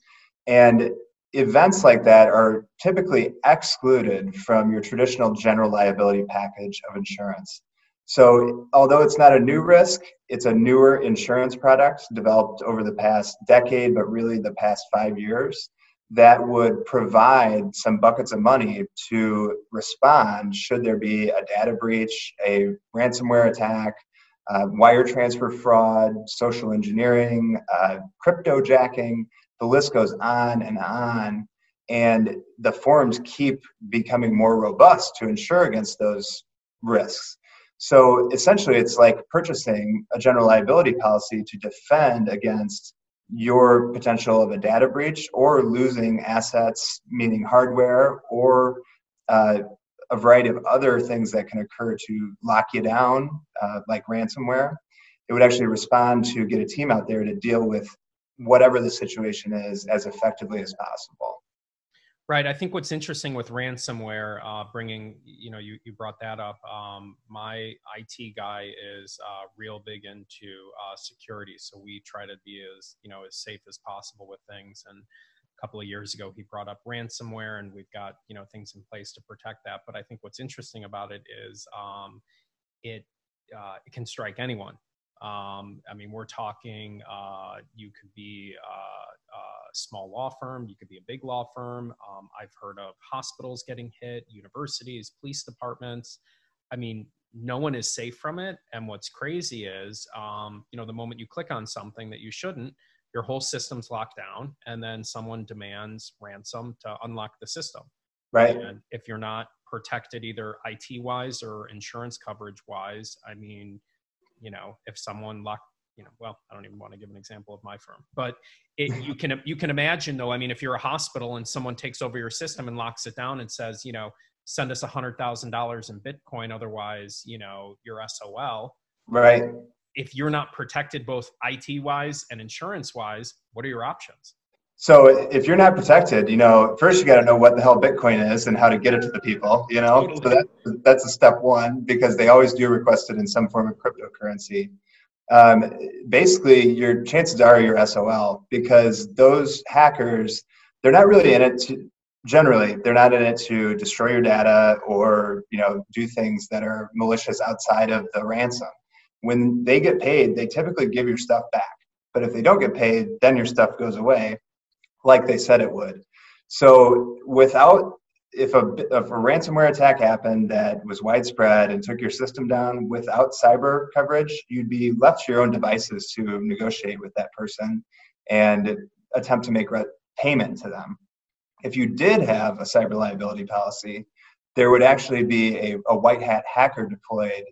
And events like that are typically excluded from your traditional general liability package of insurance. So, although it's not a new risk, it's a newer insurance product developed over the past decade, but really the past five years, that would provide some buckets of money to respond should there be a data breach, a ransomware attack, uh, wire transfer fraud, social engineering, uh, crypto jacking, the list goes on and on. And the forms keep becoming more robust to insure against those risks. So essentially, it's like purchasing a general liability policy to defend against your potential of a data breach or losing assets, meaning hardware, or uh, a variety of other things that can occur to lock you down, uh, like ransomware. It would actually respond to get a team out there to deal with whatever the situation is as effectively as possible. Right. I think what's interesting with ransomware, uh, bringing, you know, you, you brought that up. Um, my IT guy is uh, real big into uh, security. So we try to be as, you know, as safe as possible with things. And a couple of years ago, he brought up ransomware and we've got, you know, things in place to protect that. But I think what's interesting about it is um, it, uh, it can strike anyone. Um, I mean, we're talking, uh, you could be a, uh, a, small law firm, you could be a big law firm. Um, I've heard of hospitals getting hit, universities, police departments. I mean, no one is safe from it. And what's crazy is, um, you know, the moment you click on something that you shouldn't, your whole system's locked down, and then someone demands ransom to unlock the system. Right. And if you're not protected either IT wise or insurance coverage wise, I mean, you know if someone locked you know well i don't even want to give an example of my firm but it, you can you can imagine though i mean if you're a hospital and someone takes over your system and locks it down and says you know send us a hundred thousand dollars in bitcoin otherwise you know you're sol right. If you're not protected both it wise and insurance wise what are your options so if you're not protected, you know, first you got to know what the hell Bitcoin is and how to get it to the people. You know, totally. so that, that's a step one because they always do request it in some form of cryptocurrency. Um, basically, your chances are you're SOL because those hackers they're not really in it to generally they're not in it to destroy your data or you know do things that are malicious outside of the ransom. When they get paid, they typically give your stuff back. But if they don't get paid, then your stuff goes away like they said it would. So without if a, if a ransomware attack happened that was widespread and took your system down without cyber coverage, you'd be left to your own devices to negotiate with that person and attempt to make re- payment to them. If you did have a cyber liability policy, there would actually be a, a white hat hacker deployed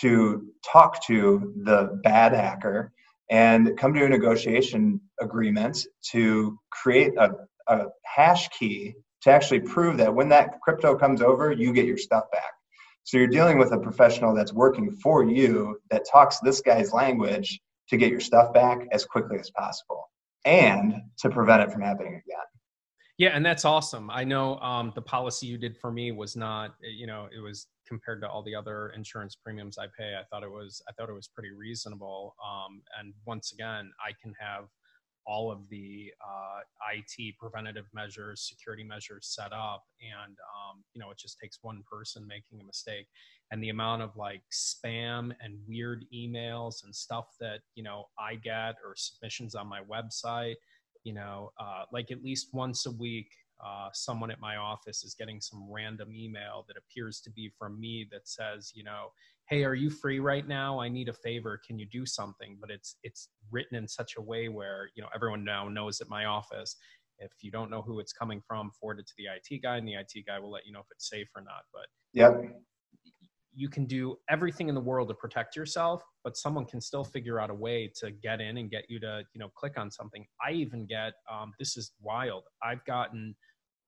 to talk to the bad hacker and come to a negotiation agreement to create a, a hash key to actually prove that when that crypto comes over, you get your stuff back. So you're dealing with a professional that's working for you that talks this guy's language to get your stuff back as quickly as possible and to prevent it from happening again. Yeah, and that's awesome. I know um, the policy you did for me was not, you know, it was compared to all the other insurance premiums I pay. I thought it was, I thought it was pretty reasonable. Um, and once again, I can have all of the uh, IT preventative measures, security measures set up, and um, you know, it just takes one person making a mistake, and the amount of like spam and weird emails and stuff that you know I get or submissions on my website you know, uh, like at least once a week, uh, someone at my office is getting some random email that appears to be from me that says, you know, hey, are you free right now? I need a favor. Can you do something? But it's it's written in such a way where you know everyone now knows at my office. If you don't know who it's coming from, forward it to the IT guy, and the IT guy will let you know if it's safe or not. But yep you can do everything in the world to protect yourself but someone can still figure out a way to get in and get you to you know click on something. I even get um, this is wild. I've gotten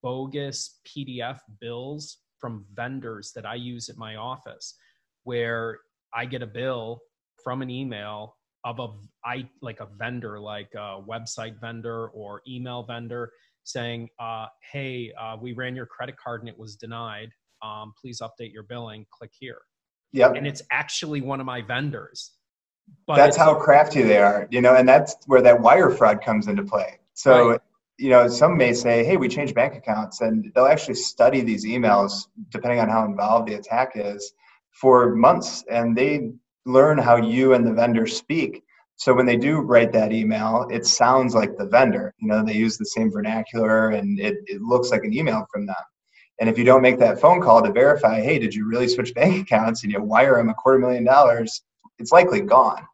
bogus pdf bills from vendors that i use at my office where i get a bill from an email of a i like a vendor like a website vendor or email vendor saying uh, hey uh, we ran your credit card and it was denied um, please update your billing, click here. Yep. And it's actually one of my vendors. But that's how crafty they are, you know, and that's where that wire fraud comes into play. So, right. you know, some may say, hey, we changed bank accounts, and they'll actually study these emails, depending on how involved the attack is, for months. And they learn how you and the vendor speak. So when they do write that email, it sounds like the vendor. You know, they use the same vernacular and it, it looks like an email from them. And if you don't make that phone call to verify, hey, did you really switch bank accounts and you wire them a quarter million dollars, it's likely gone.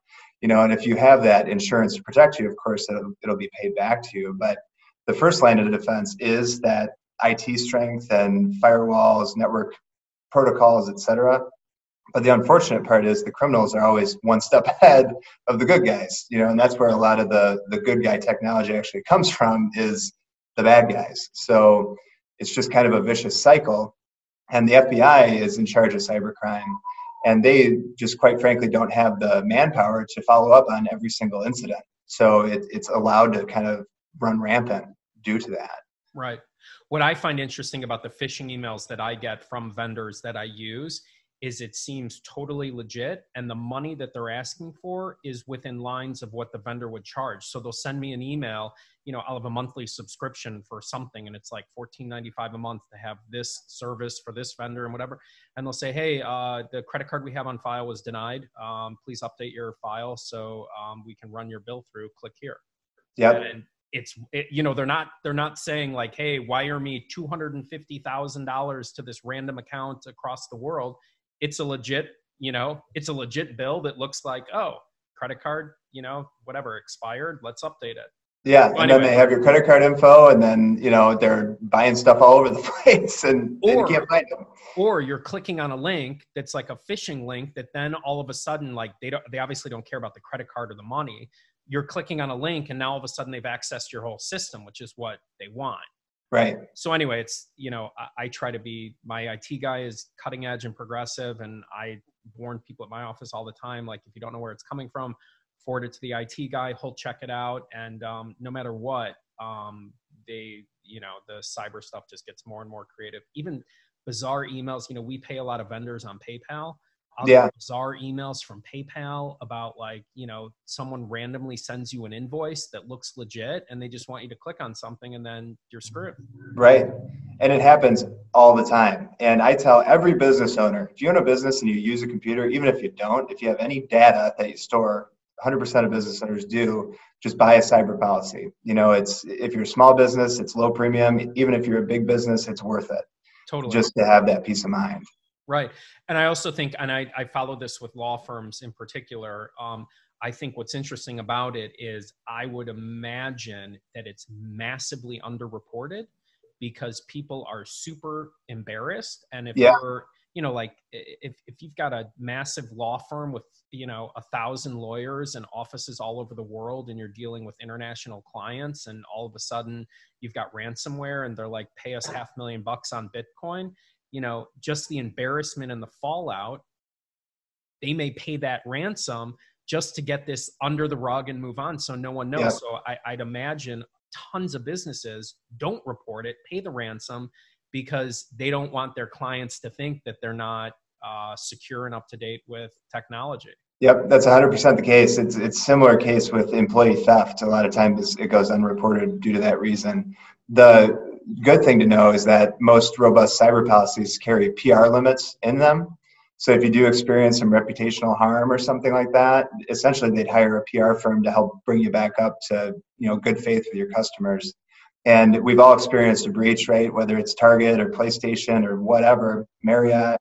You know, and if you have that insurance to protect you, of course, it'll, it'll be paid back to you. But the first line of defense is that IT strength and firewalls, network protocols, etc. But the unfortunate part is the criminals are always one step ahead of the good guys, you know, and that's where a lot of the the good guy technology actually comes from is the bad guys. So it's just kind of a vicious cycle. And the FBI is in charge of cybercrime, and they just quite frankly don't have the manpower to follow up on every single incident. So it, it's allowed to kind of run rampant due to that. Right. What I find interesting about the phishing emails that I get from vendors that I use is it seems totally legit and the money that they're asking for is within lines of what the vendor would charge. So they'll send me an email you know i'll have a monthly subscription for something and it's like 14.95 a month to have this service for this vendor and whatever. And they'll say hey uh, the credit card we have on file was denied. Um, please update your file so um, we can run your bill through. Click here. Yeah and it's it, you know they're not they're not saying like hey wire me $250000 to this random account across the world it's a legit, you know, it's a legit bill that looks like, oh, credit card, you know, whatever expired, let's update it. Yeah, and anyway. then they have your credit card info, and then you know they're buying stuff all over the place, and, or, and you can't find them. Or you're clicking on a link that's like a phishing link that then all of a sudden, like they don't, they obviously don't care about the credit card or the money. You're clicking on a link, and now all of a sudden they've accessed your whole system, which is what they want. Right. So anyway, it's you know I, I, try to be my IT guy is cutting edge and progressive, and I warn people at my office all the time like if you don't know where it's coming from, forward it to the IT guy. He'll check it out, and um, no matter what, um, they you know the cyber stuff just gets more and more creative. Even bizarre emails. You know, we pay a lot of vendors on PayPal. Yeah. bizarre emails from PayPal about like, you know, someone randomly sends you an invoice that looks legit and they just want you to click on something and then you're screwed. Right. And it happens all the time. And I tell every business owner, if you own a business and you use a computer, even if you don't, if you have any data that you store, 100% of business owners do, just buy a cyber policy. You know, it's if you're a small business, it's low premium. Even if you're a big business, it's worth it. Totally. Just to have that peace of mind. Right. And I also think, and I, I follow this with law firms in particular. Um, I think what's interesting about it is I would imagine that it's massively underreported because people are super embarrassed. And if yeah. you're, you know, like if, if you've got a massive law firm with, you know, a thousand lawyers and offices all over the world and you're dealing with international clients and all of a sudden you've got ransomware and they're like, pay us half million bucks on Bitcoin you know just the embarrassment and the fallout they may pay that ransom just to get this under the rug and move on so no one knows. Yeah. So I, I'd imagine tons of businesses don't report it, pay the ransom because they don't want their clients to think that they're not uh, secure and up to date with technology. Yep, that's 100% the case. It's it's similar case with employee theft. A lot of times it goes unreported due to that reason. The good thing to know is that most robust cyber policies carry PR limits in them. So if you do experience some reputational harm or something like that, essentially they'd hire a PR firm to help bring you back up to you know good faith with your customers. And we've all experienced a breach, right? Whether it's Target or PlayStation or whatever, Marriott.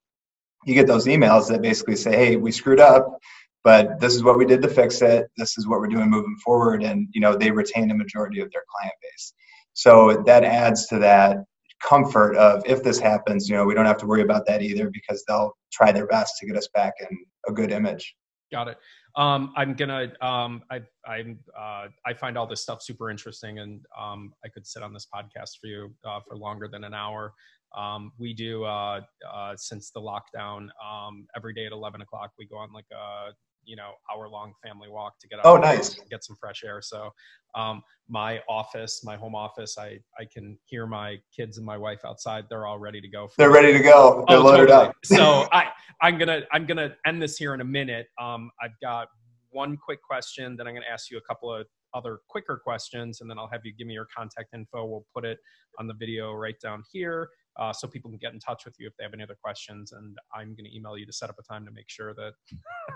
You get those emails that basically say, "Hey, we screwed up but this is what we did to fix it this is what we're doing moving forward and you know they retain a majority of their client base so that adds to that comfort of if this happens you know we don't have to worry about that either because they'll try their best to get us back in a good image. Got it. Um, i'm gonna um, i i'm uh, i find all this stuff super interesting and um, i could sit on this podcast for you uh, for longer than an hour. Um, we do uh, uh, since the lockdown um, every day at 11 o'clock we go on like a you know hour long family walk to get out oh nice. get some fresh air. So um, my office my home office i i can hear my kids and my wife outside. They're all ready to go they're ready to go. They're oh, loaded totally. up. So i i'm gonna i'm gonna end this here in a minute. Um, i've got one quick question then i'm gonna ask you a couple of other quicker questions and then i'll have you give me your contact info. We'll put it on the video right down here uh, so people can get in touch with you if they have any other questions. And I'm going to email you to set up a time to make sure that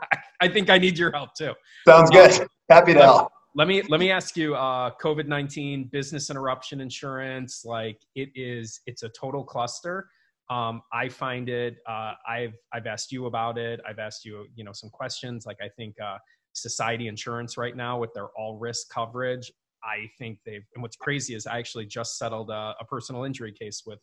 I think I need your help too. Sounds good. Um, Happy to help. Let me let me ask you, uh, COVID nineteen business interruption insurance. Like it is, it's a total cluster. Um, I find it. Uh, I've I've asked you about it. I've asked you, you know, some questions. Like I think uh, Society Insurance right now with their all risk coverage. I think they've. And what's crazy is I actually just settled a, a personal injury case with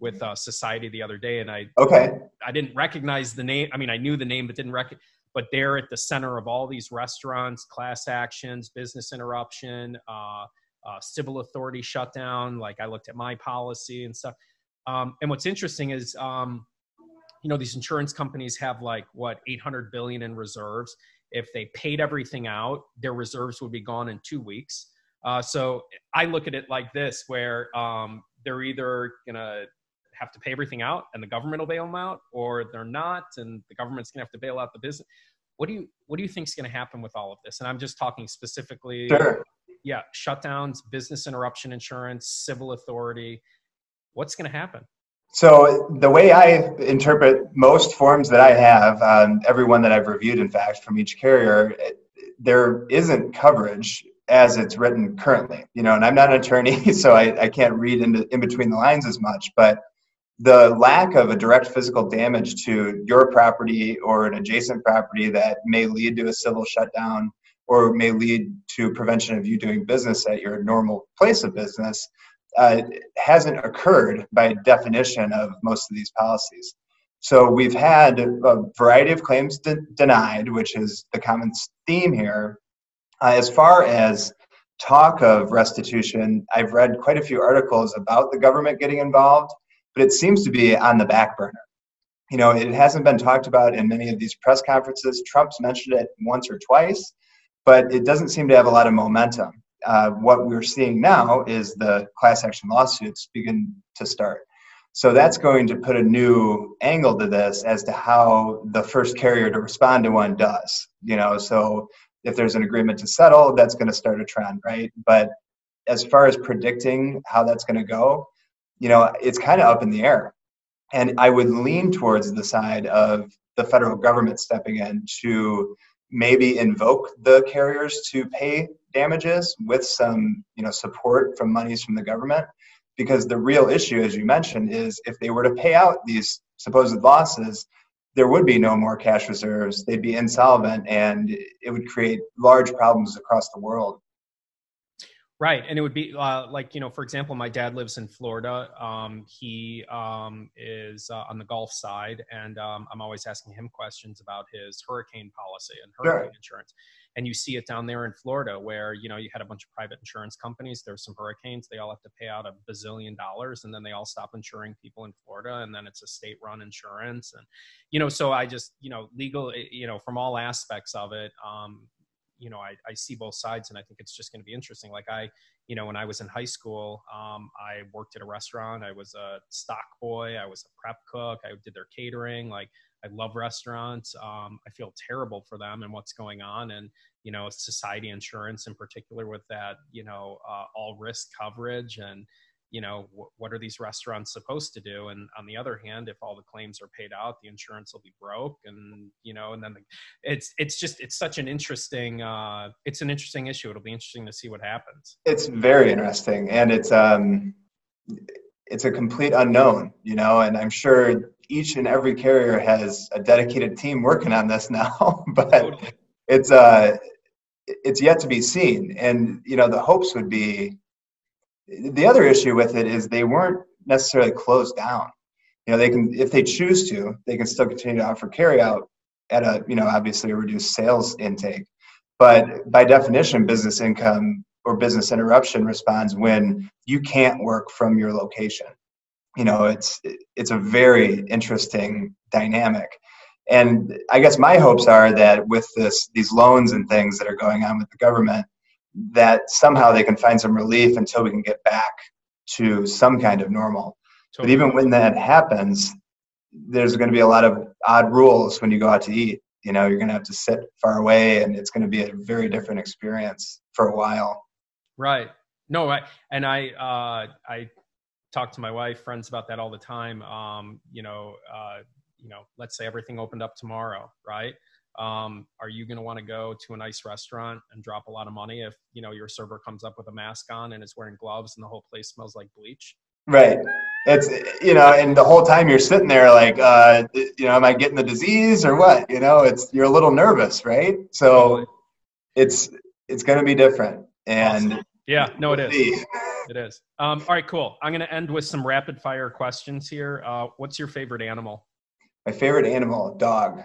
with uh, Society the other day, and I okay I didn't recognize the name. I mean, I knew the name, but didn't recognize. But they're at the center of all these restaurants, class actions, business interruption, uh, uh, civil authority shutdown. Like I looked at my policy and stuff. Um, and what's interesting is, um, you know, these insurance companies have like what 800 billion in reserves. If they paid everything out, their reserves would be gone in two weeks. Uh, so I look at it like this, where um, they're either gonna have to pay everything out and the government will bail them out, or they're not and the government's gonna have to bail out the business. What do you what do you think is gonna happen with all of this? And I'm just talking specifically, sure. yeah, shutdowns, business interruption insurance, civil authority. What's gonna happen? So the way I interpret most forms that I have, um, every one that I've reviewed, in fact, from each carrier, it, there isn't coverage as it's written currently you know and i'm not an attorney so I, I can't read into in between the lines as much but the lack of a direct physical damage to your property or an adjacent property that may lead to a civil shutdown or may lead to prevention of you doing business at your normal place of business uh, hasn't occurred by definition of most of these policies. So we've had a variety of claims de- denied which is the common theme here uh, as far as talk of restitution, I've read quite a few articles about the government getting involved, but it seems to be on the back burner. You know, it hasn't been talked about in many of these press conferences. Trump's mentioned it once or twice, but it doesn't seem to have a lot of momentum. Uh, what we're seeing now is the class action lawsuits begin to start. So that's going to put a new angle to this as to how the first carrier to respond to one does. You know, so if there's an agreement to settle, that's going to start a trend, right? But as far as predicting how that's going to go, you know, it's kind of up in the air. And I would lean towards the side of the federal government stepping in to maybe invoke the carriers to pay damages with some, you know, support from monies from the government. Because the real issue, as you mentioned, is if they were to pay out these supposed losses, there would be no more cash reserves. They'd be insolvent, and it would create large problems across the world. Right, and it would be uh, like you know, for example, my dad lives in Florida. Um, he um, is uh, on the Gulf side, and um, I'm always asking him questions about his hurricane policy and hurricane sure. insurance. And you see it down there in Florida where you know you had a bunch of private insurance companies. There's some hurricanes. They all have to pay out a bazillion dollars, and then they all stop insuring people in Florida, and then it's a state-run insurance, and you know. So I just you know legal eh, you know from all aspects of it. Um, you know, I, I see both sides and I think it's just going to be interesting. Like I, you know, when I was in high school, um, I worked at a restaurant. I was a stock boy. I was a prep cook. I did their catering. Like I love restaurants. Um, I feel terrible for them and what's going on. And, you know, society insurance in particular with that, you know, uh, all risk coverage and, you know, wh- what are these restaurants supposed to do? And on the other hand, if all the claims are paid out, the insurance will be broke and, you know, and then the, it's, it's just, it's such an interesting, uh, it's an interesting issue. It'll be interesting to see what happens. It's very interesting. And it's, um, it's a complete unknown, you know, and I'm sure each and every carrier has a dedicated team working on this now, but totally. it's uh it's yet to be seen. And you know, the hopes would be the other issue with it is they weren't necessarily closed down. You know, they can if they choose to, they can still continue to offer carryout at a you know obviously a reduced sales intake. But by definition, business income or business interruption responds when you can't work from your location. You know it's it's a very interesting dynamic. And i guess my hopes are that with this these loans and things that are going on with the government that somehow they can find some relief until we can get back to some kind of normal. Totally. but even when that happens there's going to be a lot of odd rules when you go out to eat. You know you're going to have to sit far away and it's going to be a very different experience for a while right no I, and i uh, i talk to my wife, friends about that all the time. Um, you know, uh, you know, let's say everything opened up tomorrow, right? Um, are you going to want to go to a nice restaurant and drop a lot of money if you know your server comes up with a mask on and is wearing gloves and the whole place smells like bleach? Right. It's you know, and the whole time you're sitting there like, uh, you know, am I getting the disease or what? You know, it's you're a little nervous, right? So it's it's going to be different, and awesome. yeah, no, it is. It is. Um, all right, cool. I'm going to end with some rapid fire questions here. Uh, what's your favorite animal? My favorite animal, dog.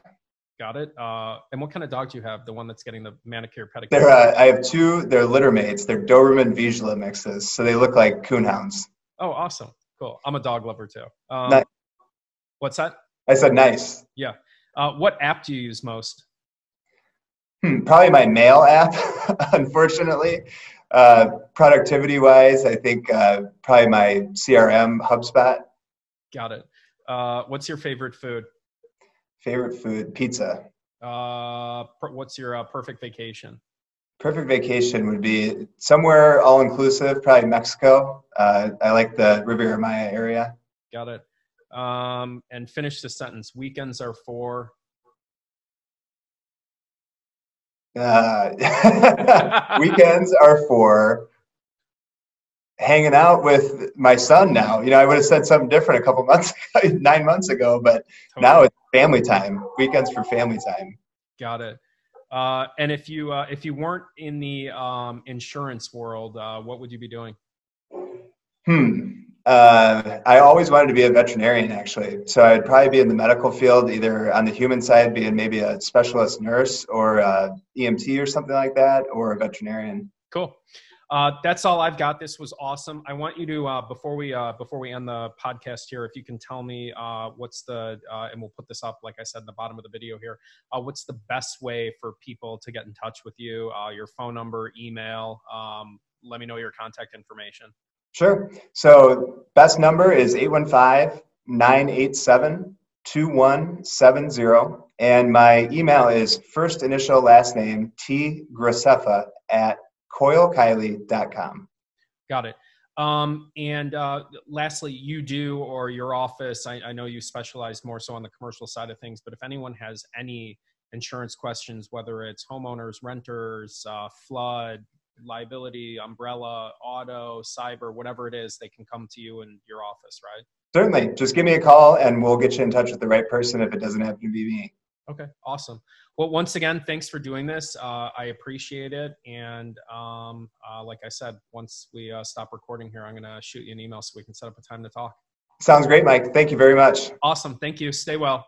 Got it. Uh, and what kind of dog do you have? The one that's getting the manicure pedicure? They're, uh, I have two. They're litter mates. They're Doberman Vizsla mixes, so they look like coonhounds. Oh, awesome. Cool. I'm a dog lover too. Um, nice. What's that? I said nice. Yeah. Uh, what app do you use most? Hmm, probably my mail app, unfortunately. Uh, productivity wise, I think uh, probably my CRM HubSpot. Got it. Uh, what's your favorite food? Favorite food, pizza. Uh, what's your uh, perfect vacation? Perfect vacation would be somewhere all inclusive, probably Mexico. Uh, I like the Riviera Maya area. Got it. Um, and finish the sentence. Weekends are for uh, weekends are for hanging out with my son now. You know, I would have said something different a couple months nine months ago, but totally. now it's family time. Weekends for family time. Got it. Uh, and if you uh, if you weren't in the um, insurance world, uh, what would you be doing? Hmm. Uh, I always wanted to be a veterinarian, actually. So I'd probably be in the medical field, either on the human side, being maybe a specialist nurse or a EMT or something like that, or a veterinarian. Cool. Uh, that's all I've got. This was awesome. I want you to uh, before we uh, before we end the podcast here, if you can tell me uh, what's the uh, and we'll put this up like I said in the bottom of the video here. Uh, what's the best way for people to get in touch with you? your phone number, email. Um, let me know your contact information. Sure. So best number is 815-987-2170. And my email is first initial last name T Graceffa at coylekiley.com. Got it. Um, and uh, lastly, you do or your office, I, I know you specialize more so on the commercial side of things, but if anyone has any insurance questions, whether it's homeowners, renters, uh, flood, liability, umbrella, auto, cyber, whatever it is, they can come to you in your office, right? Certainly. Just give me a call and we'll get you in touch with the right person if it doesn't happen to be me. Okay, awesome. Well, once again, thanks for doing this. Uh, I appreciate it. And um, uh, like I said, once we uh, stop recording here, I'm going to shoot you an email so we can set up a time to talk. Sounds great, Mike. Thank you very much. Awesome. Thank you. Stay well.